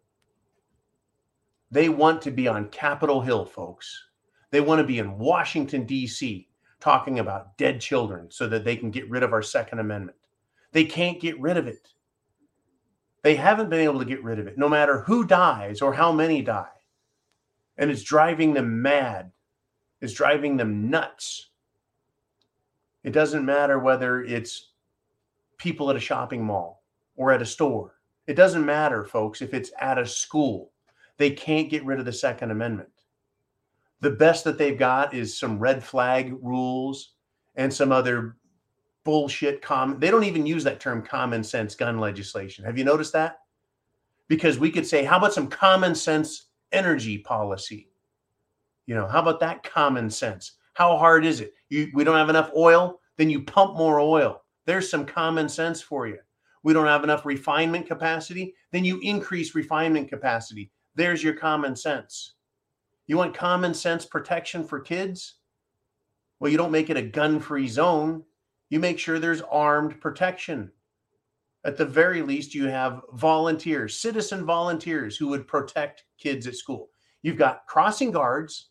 They want to be on Capitol Hill, folks. They want to be in Washington, D.C., talking about dead children so that they can get rid of our Second Amendment. They can't get rid of it. They haven't been able to get rid of it, no matter who dies or how many die. And it's driving them mad, it's driving them nuts. It doesn't matter whether it's people at a shopping mall or at a store it doesn't matter, folks, if it's at a school. They can't get rid of the Second Amendment. The best that they've got is some red flag rules and some other bullshit common they don't even use that term common sense gun legislation. Have you noticed that? Because we could say, how about some common sense energy policy? You know, how about that common sense? How hard is it? You, we don't have enough oil. then you pump more oil. There's some common sense for you. We don't have enough refinement capacity, then you increase refinement capacity. There's your common sense. You want common sense protection for kids? Well, you don't make it a gun free zone. You make sure there's armed protection. At the very least, you have volunteers, citizen volunteers who would protect kids at school. You've got crossing guards.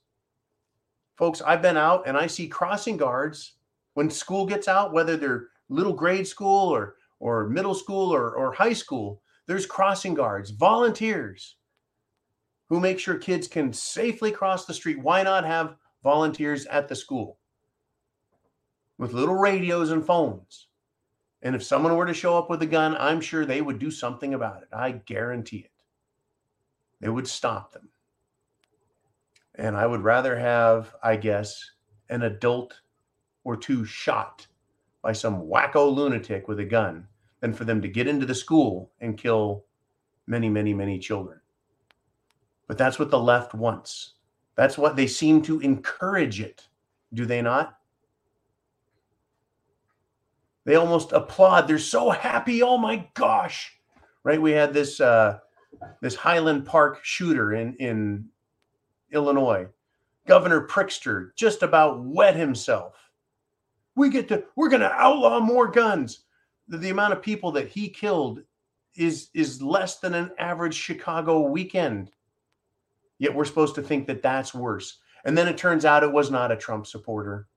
Folks, I've been out and I see crossing guards when school gets out, whether they're little grade school or, or middle school or, or high school, there's crossing guards, volunteers who make sure kids can safely cross the street. Why not have volunteers at the school with little radios and phones? And if someone were to show up with a gun, I'm sure they would do something about it. I guarantee it. They would stop them. And I would rather have, I guess, an adult or two shot by some wacko lunatic with a gun than for them to get into the school and kill many, many, many children. But that's what the left wants. That's what they seem to encourage it. Do they not? They almost applaud. They're so happy. Oh my gosh. Right? We had this uh this Highland Park shooter in in Illinois. Governor Pritzker just about wet himself. We get to we're going to outlaw more guns. The, amount of people that he killed is is less than an average Chicago weekend. Yet we're supposed to think that that's worse. And then it turns out it was not a Trump supporter.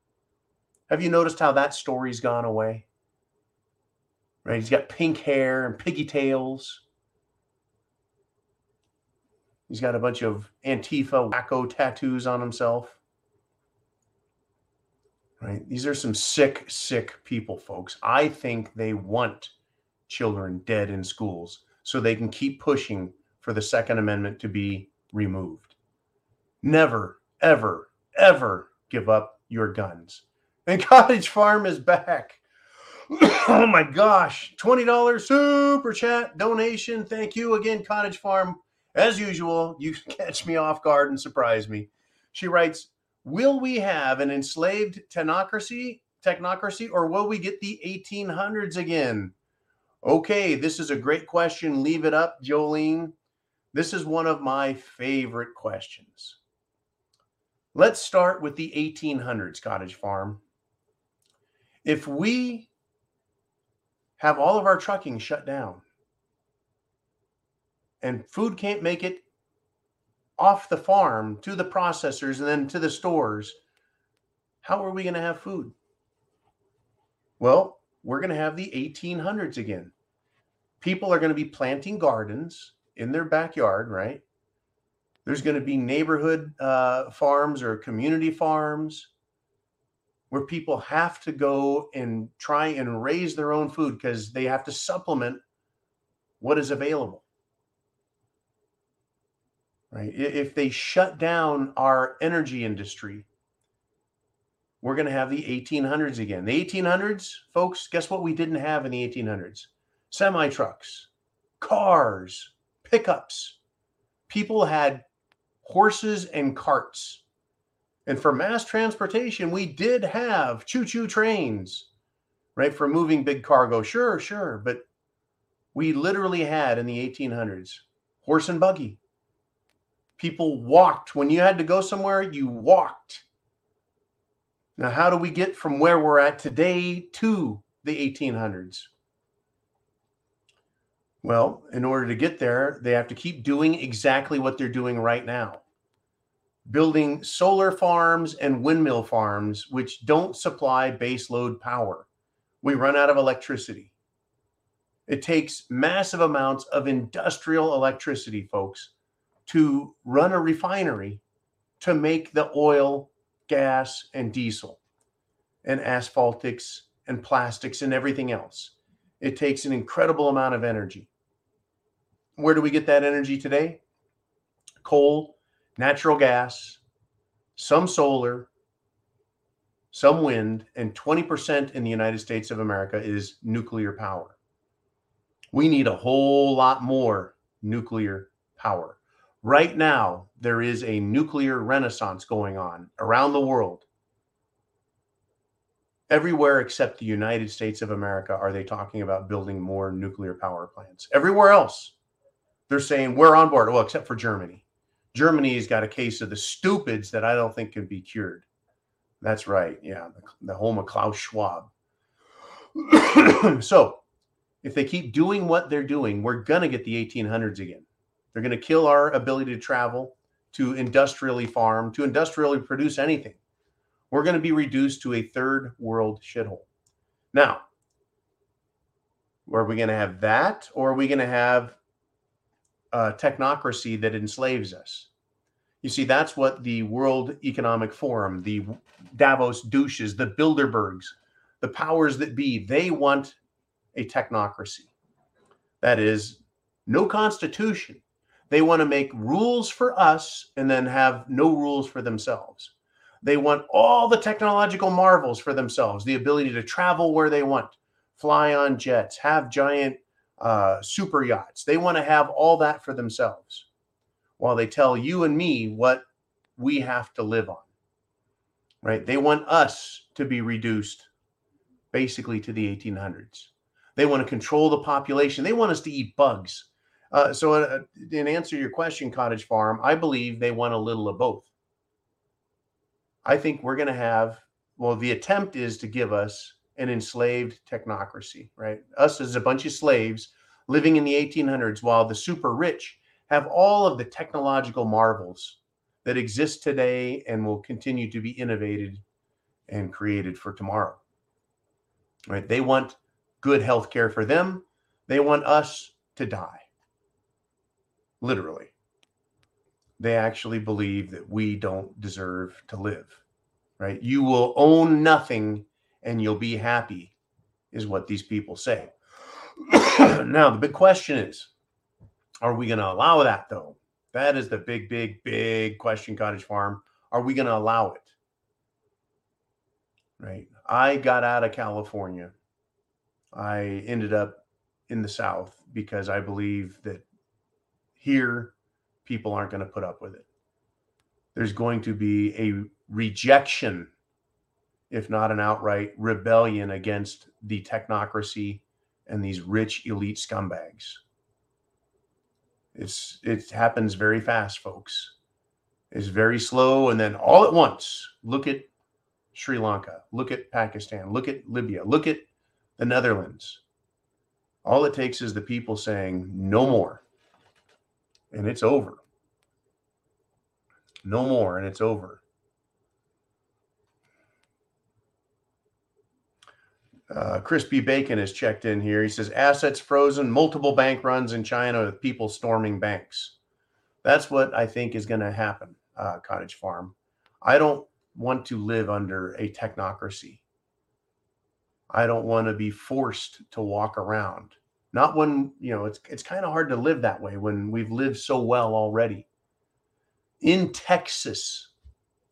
Have you noticed how that story's gone away? Right? He's got pink hair and piggy tails. He's got a bunch of Antifa wacko tattoos on himself. Right? These are some sick, sick people, folks. I think they want children dead in schools so they can keep pushing for the Second Amendment to be removed. Never, ever, ever give up your guns. And Cottage Farm is back. oh my gosh. $20 super chat donation. Thank you again, Cottage Farm. As usual, you catch me off guard and surprise me. She writes, Will we have an enslaved technocracy, technocracy, or will we get the 1800s again? Okay, this is a great question. Leave it up, Jolene. This is one of my favorite questions. Let's start with the 1800s, Cottage Farm. If we have all of our trucking shut down and food can't make it off the farm to the processors and then to the stores, how are we going to have food? Well, we're going to have the 1800s again. People are going to be planting gardens in their backyard, right? There's going to be neighborhood uh, farms or community farms where people have to go and try and raise their own food because they have to supplement what is available right? If they shut down our energy industry, we're going to have the 1800s again. The 1800s, folks, guess what we didn't have in the 1800s? Semi trucks, cars, pickups. People had horses and carts. And for mass transportation, we did have choo choo trains, right? For moving big cargo. Sure, sure. But we literally had in the 1800s horse and buggy, people walked. When you had to go somewhere, you walked. Now, how do we get from where we're at today to the 1800s? Well, in order to get there, they have to keep doing exactly what they're doing right now building solar farms and windmill farms, which don't supply baseload power. We run out of electricity. It takes massive amounts of industrial electricity, folks, to run a refinery to make the oil, gas, and diesel, and asphaltics, and plastics, and everything else. It takes an incredible amount of energy. Where do we get that energy today? Coal, natural gas, some solar, some wind, and 20% in the United States of America is nuclear power. We need a whole lot more nuclear power. Right now, there is a nuclear renaissance going on around the world. Everywhere except the United States of America are they talking about building more nuclear power plants. Everywhere else, they're saying we're on board. Well, except for Germany. Germany's got a case of the stupids that I don't think can be cured. That's right. Yeah, the, home of Klaus Schwab. so, if they keep doing what they're doing, we're going to get the 1800s again. They're going to kill our ability to travel, to industrially farm, to industrially produce anything. We're going to be reduced to a third world shithole. Now, are we going to have that, or are we going to have a technocracy that enslaves us? You see, that's what the World Economic Forum, the Davos douches, the Bilderbergs, the powers that be, they want a technocracy. That is, no constitution. They want to make rules for us and then have no rules for themselves. They want all the technological marvels for themselves the ability to travel where they want, fly on jets, have giant uh, super yachts. They want to have all that for themselves while they tell you and me what we have to live on. Right? They want us to be reduced basically to the 1800s. They want to control the population. They want us to eat bugs. Uh, so, uh, in answer to your question, Cottage Farm, I believe they want a little of both. I think we're going to have, well, the attempt is to give us an enslaved technocracy, right? Us as a bunch of slaves living in the 1800s while the super rich have all of the technological marvels that exist today and will continue to be innovated and created for tomorrow. Right? They want good health care for them. They want us to die. Literally they actually believe that we don't deserve to live, right? You will own nothing and you'll be happy, is what these people say. now, the big question is are we going to allow that, though? That is the big, big, big question, Cottage Farm. Are we going to allow it? Right. I got out of California. I ended up in the South because I believe that here people aren't going to put up with it. There's going to be a rejection, if not an outright rebellion against the technocracy and these rich elite scumbags. It's it happens very fast, folks. It's very slow, and then all at once. Look at Sri Lanka. Look at Pakistan. Look at Libya. Look at the Netherlands. All it takes is the people saying no more and it's over. No more, and it's over. Uh, Crispy Bacon has checked in here. He says assets frozen, multiple bank runs in China with people storming banks. That's what I think is going to happen, uh, Cottage Farm. I don't want to live under a technocracy. I don't want to be forced to walk around. Not when, you know, it's it's kind of hard to live that way when we've lived so well already. In Texas,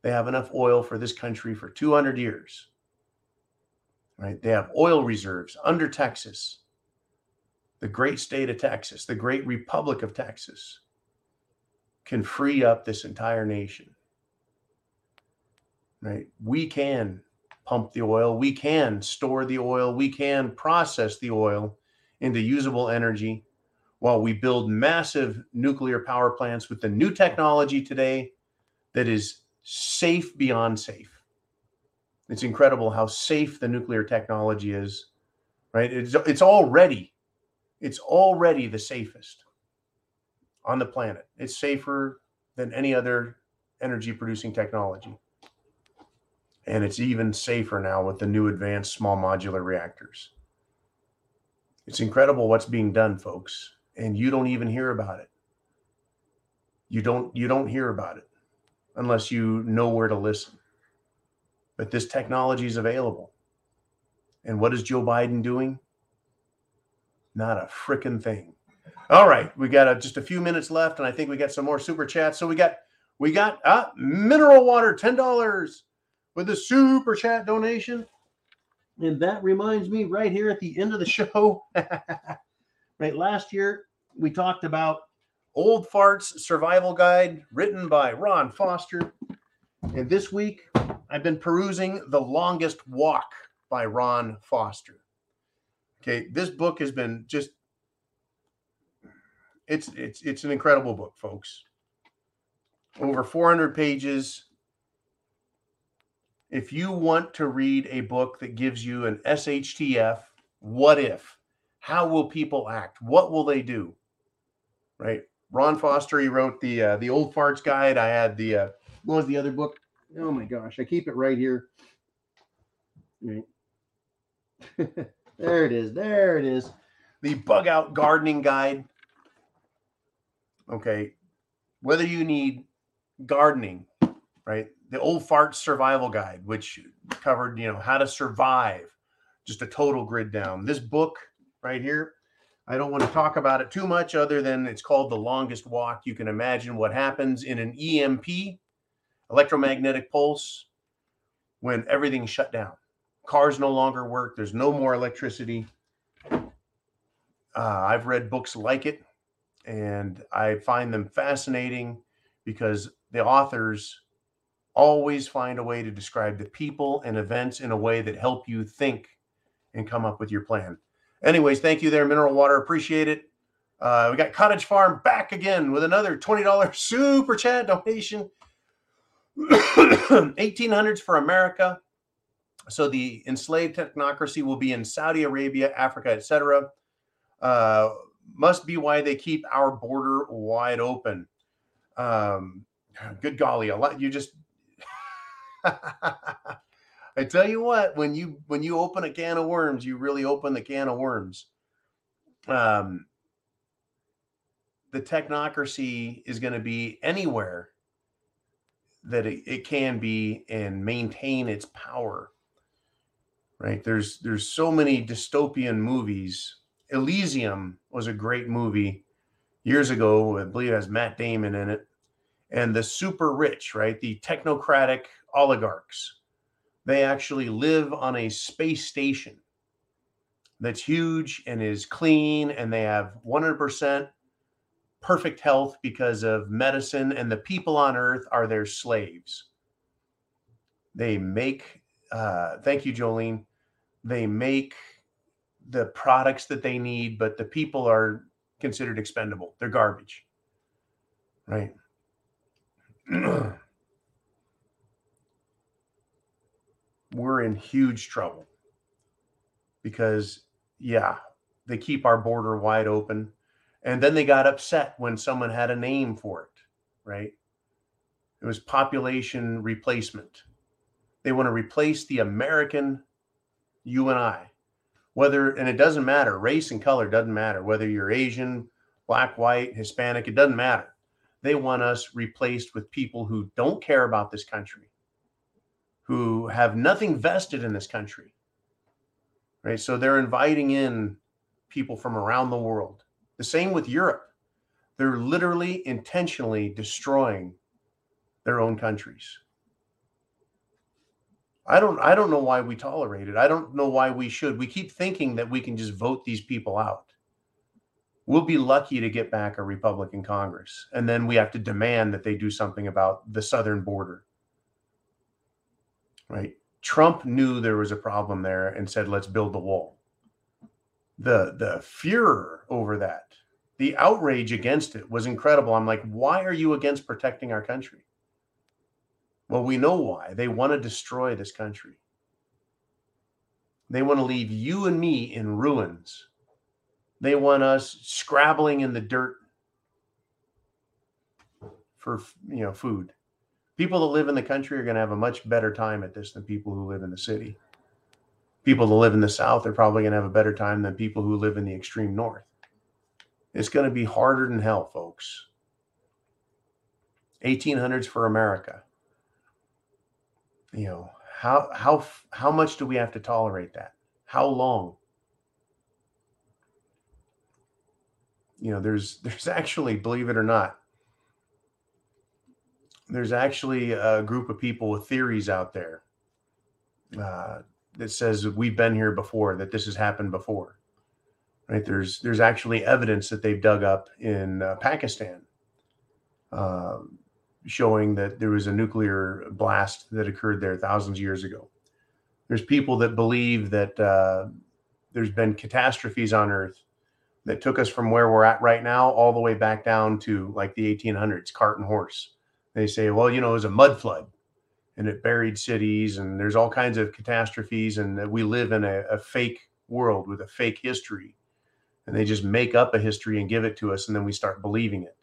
they have enough oil for this country for 200 years. Right? They have oil reserves under Texas. The great state of Texas, the great republic of Texas can free up this entire nation. Right? We can pump the oil, we can store the oil, we can process the oil into usable energy while we build massive nuclear power plants with the new technology today that is safe beyond safe. It's incredible how safe the nuclear technology is, right? It's, it's already, it's already the safest on the planet. It's safer than any other energy producing technology. And it's even safer now with the new advanced small modular reactors. It's incredible what's being done, folks, and you don't even hear about it. You don't you don't hear about it unless you know where to listen. But this technology is available. And what is Joe Biden doing? Not a freaking thing. All right, we got a, just a few minutes left, and I think we got some more super chats. So we got we got uh, mineral water, ten dollars with a super chat donation. And that reminds me right here at the end of the show, right? Last year, we talked about Old Farts Survival Guide written by Ron Foster. And this week, I've been perusing The Longest Walk by Ron Foster. Okay, this book has been just it's it's it's an incredible book, folks. Over 400 pages. If you want to read a book that gives you an SHTF, what if? How will people act? What will they do? Right? Ron Foster, he wrote the uh, the old farts guide. I had the uh, what was the other book? Oh my gosh, I keep it right here. Right. there it is. There it is. The bug out gardening guide. Okay. Whether you need gardening, right? The old fart survival guide, which covered, you know, how to survive, just a total grid down. This book right here, I don't want to talk about it too much other than it's called The Longest Walk. You can imagine what happens in an EMP, electromagnetic pulse, when everything's shut down. Cars no longer work, there's no more electricity. Uh, I've read books like it, and I find them fascinating because the authors always find a way to describe the people and events in a way that help you think and come up with your plan. Anyways, thank you there, Mineral Water. Appreciate it. Uh, we got Cottage Farm back again with another $20 super chat donation. 1800s for America. So the enslaved technocracy will be in Saudi Arabia, Africa, etc. Uh, must be why they keep our border wide open. Um, good golly, a lot. You just. I tell you what, when you when you open a can of worms, you really open the can of worms. Um, the technocracy is going to be anywhere that it, it can be and maintain its power. Right? There's there's so many dystopian movies. Elysium was a great movie years ago. I believe it has Matt Damon in it. And the super rich, right? The technocratic oligarchs they actually live on a space station that's huge and is clean, and they have 100% perfect health because of medicine, and the people on Earth are their slaves. They make, uh, thank you, Jolene. They make the products that they need, but the people are considered expendable. They're garbage, right? we're in huge trouble because, yeah, they keep our border wide open. And then they got upset when someone had a name for it, right? It was population replacement. They want to replace the American you and I. Whether, and it doesn't matter, race and color doesn't matter, whether you're Asian, black, white, Hispanic, it doesn't matter. They want us replaced with people who don't care about this country, who have nothing vested in this country. Right. So they're inviting in people from around the world. The same with Europe. They're literally intentionally destroying their own countries. I don't I don't know why we tolerate it. I don't know why we should. We keep thinking that we can just vote these people out. We'll be lucky to get back a Republican Congress. And then we have to demand that they do something about the southern border right? Trump knew there was a problem there and said, let's build the wall. The the furor over that, the outrage against it was incredible. I'm like, why are you against protecting our country? Well, we know why. They want to destroy this country. They want to leave you and me in ruins. They want us scrabbling in the dirt for you know food people that live in the country are going to have a much better time at this than people who live in the city. People that live in the South are probably going to have a better time than people who live in the extreme North. It's going to be harder than hell, folks. 1800s for America. You know, how how how much do we have to tolerate that? How long? You know, there's there's actually, believe it or not, there's actually a group of people with theories out there uh, that says we've been here before, that this has happened before. Right? There's there's actually evidence that they've dug up in uh, Pakistan, uh, showing that there was a nuclear blast that occurred there thousands of years ago. There's people that believe that uh, there's been catastrophes on Earth that took us from where we're at right now all the way back down to like the 1800s, cart and horse. They say, well, you know, it was a mud flood and it buried cities and there's all kinds of catastrophes and we live in a, a fake world with a fake history. And they just make up a history and give it to us and then we start believing it.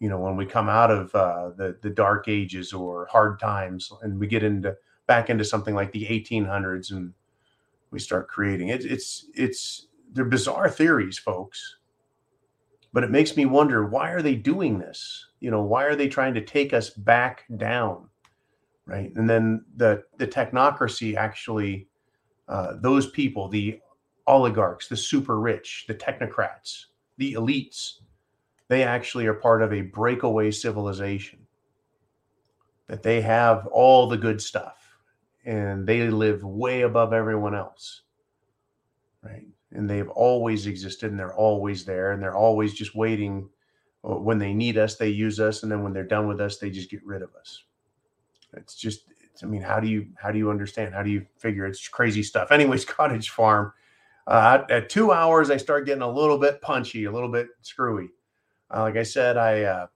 You know when we come out of uh, the the dark ages or hard times and we get into back into something like the 1800s and we start creating it it's it's they're bizarre theories folks. But it makes me wonder why are they doing this you know why are they trying to take us back down right? And then the the technocracy actually uh, those people the oligarchs the super rich the technocrats the elites they actually are part of a breakaway civilization that they have all the good stuff and they live way above everyone else right? And they've always existed and they're always there and they're always just waiting when they need us they use us and then when they're done with us they just get rid of us. It's just it's, i mean how do you how do you understand? How do you figure? It's crazy stuff. Anyways cottage farm uh, at two hours i start getting a little bit punchy a little bit screwy. Uh, like I said, I uh,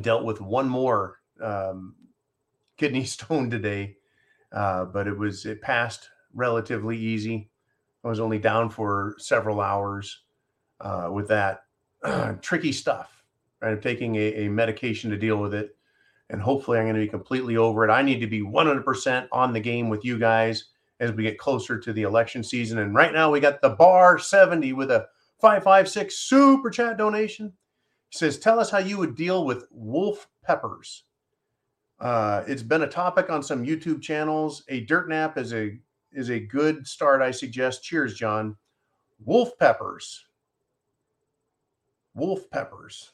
dealt with one more um, kidney stone today, uh, but it was it passed relatively easy. I was only down for several hours uh, with that tricky stuff. Right, I'm taking a, a medication to deal with it, and hopefully, I'm going to be completely over it. I need to be 100% on the game with you guys as we get closer to the election season. And right now, we got the bar 70 with a 556 super chat donation. Says, Tell us how you would deal with wolf peppers. Uh, it's been a topic on some YouTube channels. A dirt nap is a is a good start, I suggest. Cheers, John. Wolf peppers. Wolf peppers.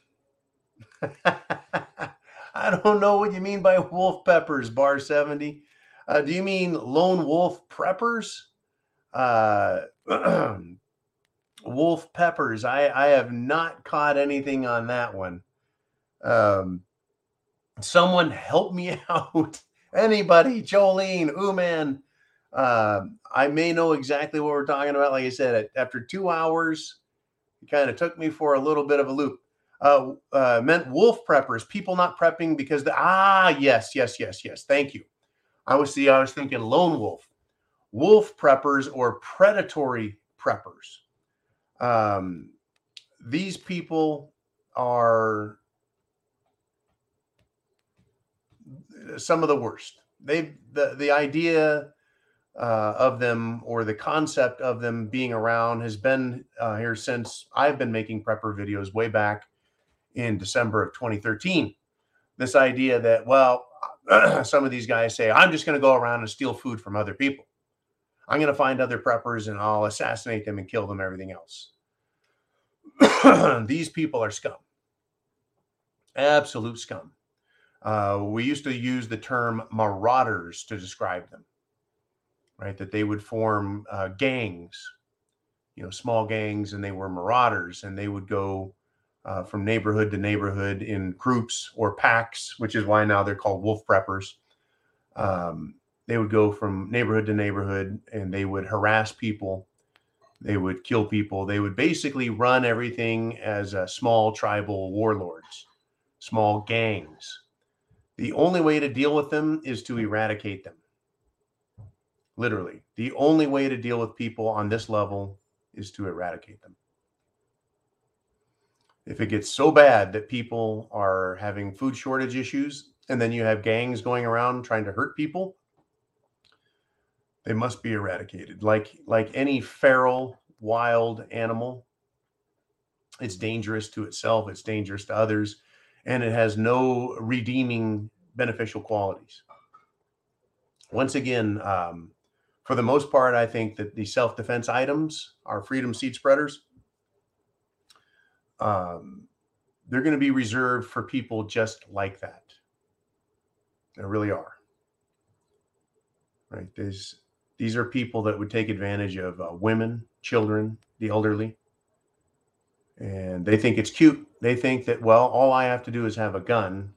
I don't know what you mean by wolf peppers, bar 70. Uh, do you mean lone wolf preppers? Uh, wolf peppers. I I have not caught anything on that one. Um, someone help me out. Anybody, Jolene, ooh man. Um, I may know exactly what we're talking about. Like I said, after two hours, it kind of took me for a little bit of a loop. Uh, uh, meant wolf preppers, people not prepping because the ah yes, yes, yes, yes. Thank you. I was see, I was thinking lone wolf, wolf preppers or predatory preppers um, these people are some of the worst. They the the idea uh, of them or the concept of them being around has been uh, here since I've been making prepper videos way back in December of 2013. This idea that well, some of these guys say I'm just going to go around and steal food from other people. I'm going to find other preppers and I'll assassinate them and kill them, everything else. These people are scum, absolute scum. Uh, we used to use the term marauders to describe them, right? That they would form uh, gangs, you know, small gangs, and they were marauders, and they would go uh, from neighborhood to neighborhood in groups or packs, which is why now they're called wolf preppers. Um, they would go from neighborhood to neighborhood and they would harass people. They would kill people. They would basically run everything as a small tribal warlords, small gangs. The only way to deal with them is to eradicate them. Literally, the only way to deal with people on this level is to eradicate them. If it gets so bad that people are having food shortage issues, and then you have gangs going around trying to hurt people, they must be eradicated. Like like any feral wild animal, it's dangerous to itself, it's dangerous to others, and it has no redeeming beneficial qualities. Once again, um, for the most part, I think that the self defense items, our freedom seed spreaders, um, they're going to be reserved for people just like that. They really are. Right? There's these are people that would take advantage of uh, women, children, the elderly. And they think it's cute. They think that, well, all I have to do is have a gun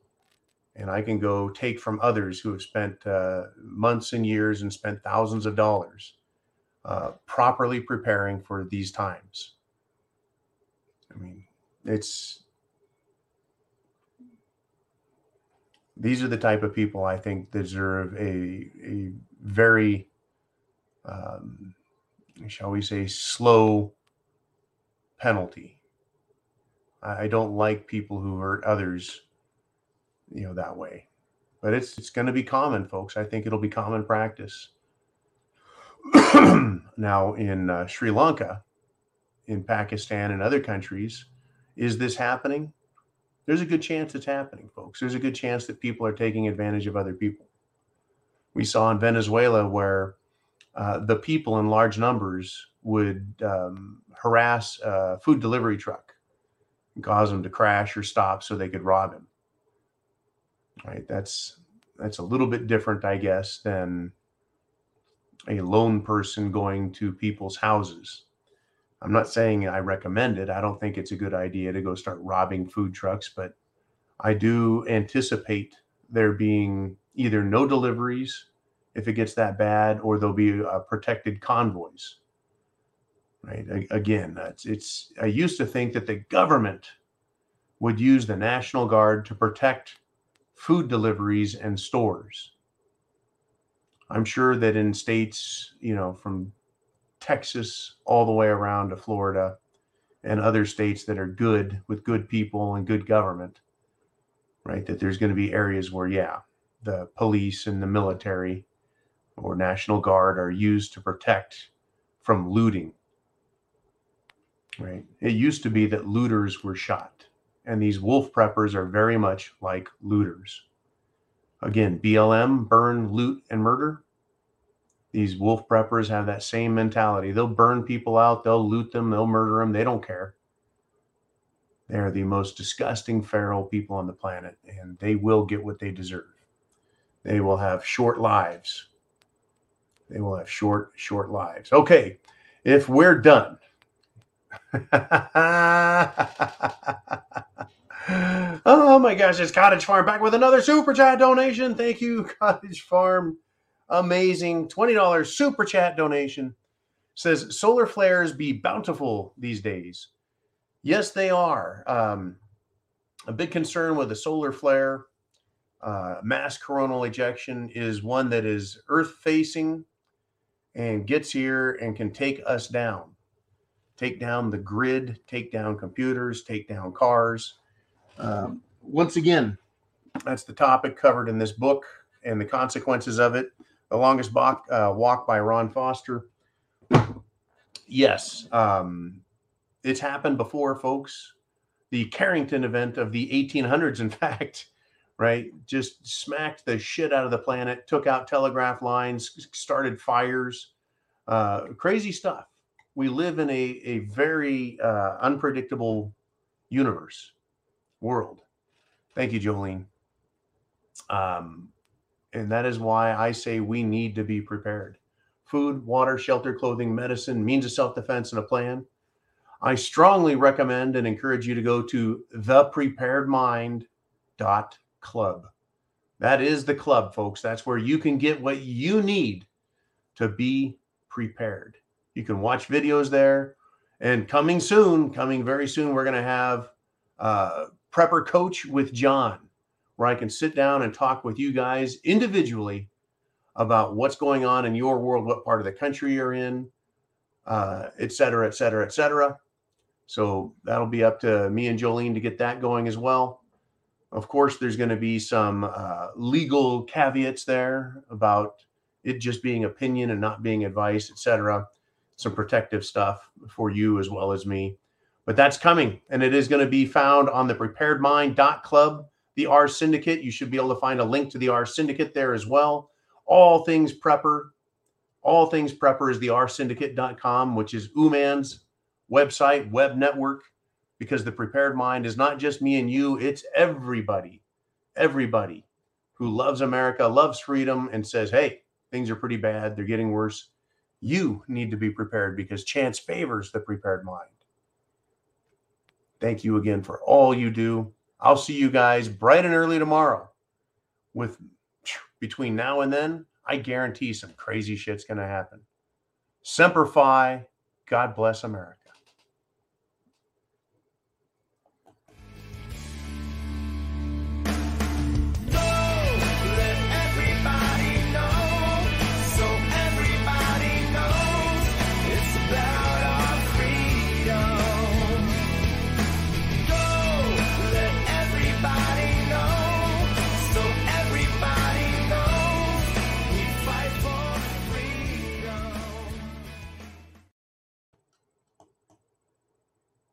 and I can go take from others who have spent uh, months and years and spent thousands of dollars uh, properly preparing for these times. I mean, it's these are the type of people I think deserve a a very, um, shall we say, slow penalty. I, don't like people who hurt others, you know, that way. But it's it's going to be common, folks. I think it'll be common practice. now in uh, Sri Lanka, in Pakistan, and other countries, is this happening? There's a good chance it's happening, folks. There's a good chance that people are taking advantage of other people. We saw in Venezuela where uh, the people in large numbers would um, harass a food delivery truck and cause them to crash or stop so they could rob him. Right? That's that's a little bit different, I guess, than a lone person going to people's houses. I'm not saying I recommend it. I don't think it's a good idea to go start robbing food trucks, but I do anticipate there being either no deliveries if it gets that bad, or there'll be uh, protected convoys. Right? Again, it's, it's. I used to think that the government would use the National Guard to protect food deliveries and stores. I'm sure that in states, you know, from Texas all the way around to Florida and other states that are good with good people and good government, right? That there's going to be areas where, yeah, the police and the military or National Guard are used to protect from looting, right? It used to be that looters were shot, and these wolf preppers are very much like looters. Again, BLM, burn, loot, and murder. These wolf preppers have that same mentality. They'll burn people out, they'll loot them, they'll murder them, they don't care. They are the most disgusting feral people on the planet, and they will get what they deserve. They will have short lives. They will have short, short lives. Okay, if we're done. oh my gosh, it's Cottage Farm back with another super chat donation. Thank you, Cottage Farm. Amazing. $20 super chat donation. Says solar flares be bountiful these days. Yes they are. Um, a big concern with a solar flare uh, mass coronal ejection is one that is earth facing and gets here and can take us down take down the grid take down computers take down cars um, once again that's the topic covered in this book and the consequences of it the longest walk, uh, walk by Ron Foster. Yes, um, it's happened before, folks. The Carrington event of the 1800s, in fact, right, just smacked the shit out of the planet, took out telegraph lines, started fires, uh, crazy stuff. We live in a, a very uh, unpredictable universe, world. Thank you, Jolene. Um, and that is why I say we need to be prepared. Food, water, shelter, clothing, medicine, means of self defense, and a plan. I strongly recommend and encourage you to go to thepreparedmind.club. That is the club, folks. That's where you can get what you need to be prepared. You can watch videos there. And coming soon, coming very soon, we're going to have uh, Prepper Coach with John where I can sit down and talk with you guys individually about what's going on in your world, what part of the country you're in, uh, et cetera, et cetera, et cetera. So that'll be up to me and Jolene to get that going as well. Of course, there's going to be some uh, legal caveats there about it just being opinion and not being advice, et cetera. Some protective stuff for you as well as me. But that's coming, and it is going to be found on the preparedmind.club the R Syndicate. You should be able to find a link to the R Syndicate there as well. All things prepper, all things prepper is the rsyndicate.com, which is Uman's website, web network, because the prepared mind is not just me and you, it's everybody, everybody who loves America, loves freedom, and says, hey, things are pretty bad, they're getting worse. You need to be prepared because chance favors the prepared mind. Thank you again for all you do. I'll see you guys bright and early tomorrow with between now and then, I guarantee some crazy shit's going to happen. Semper Fi, God bless America.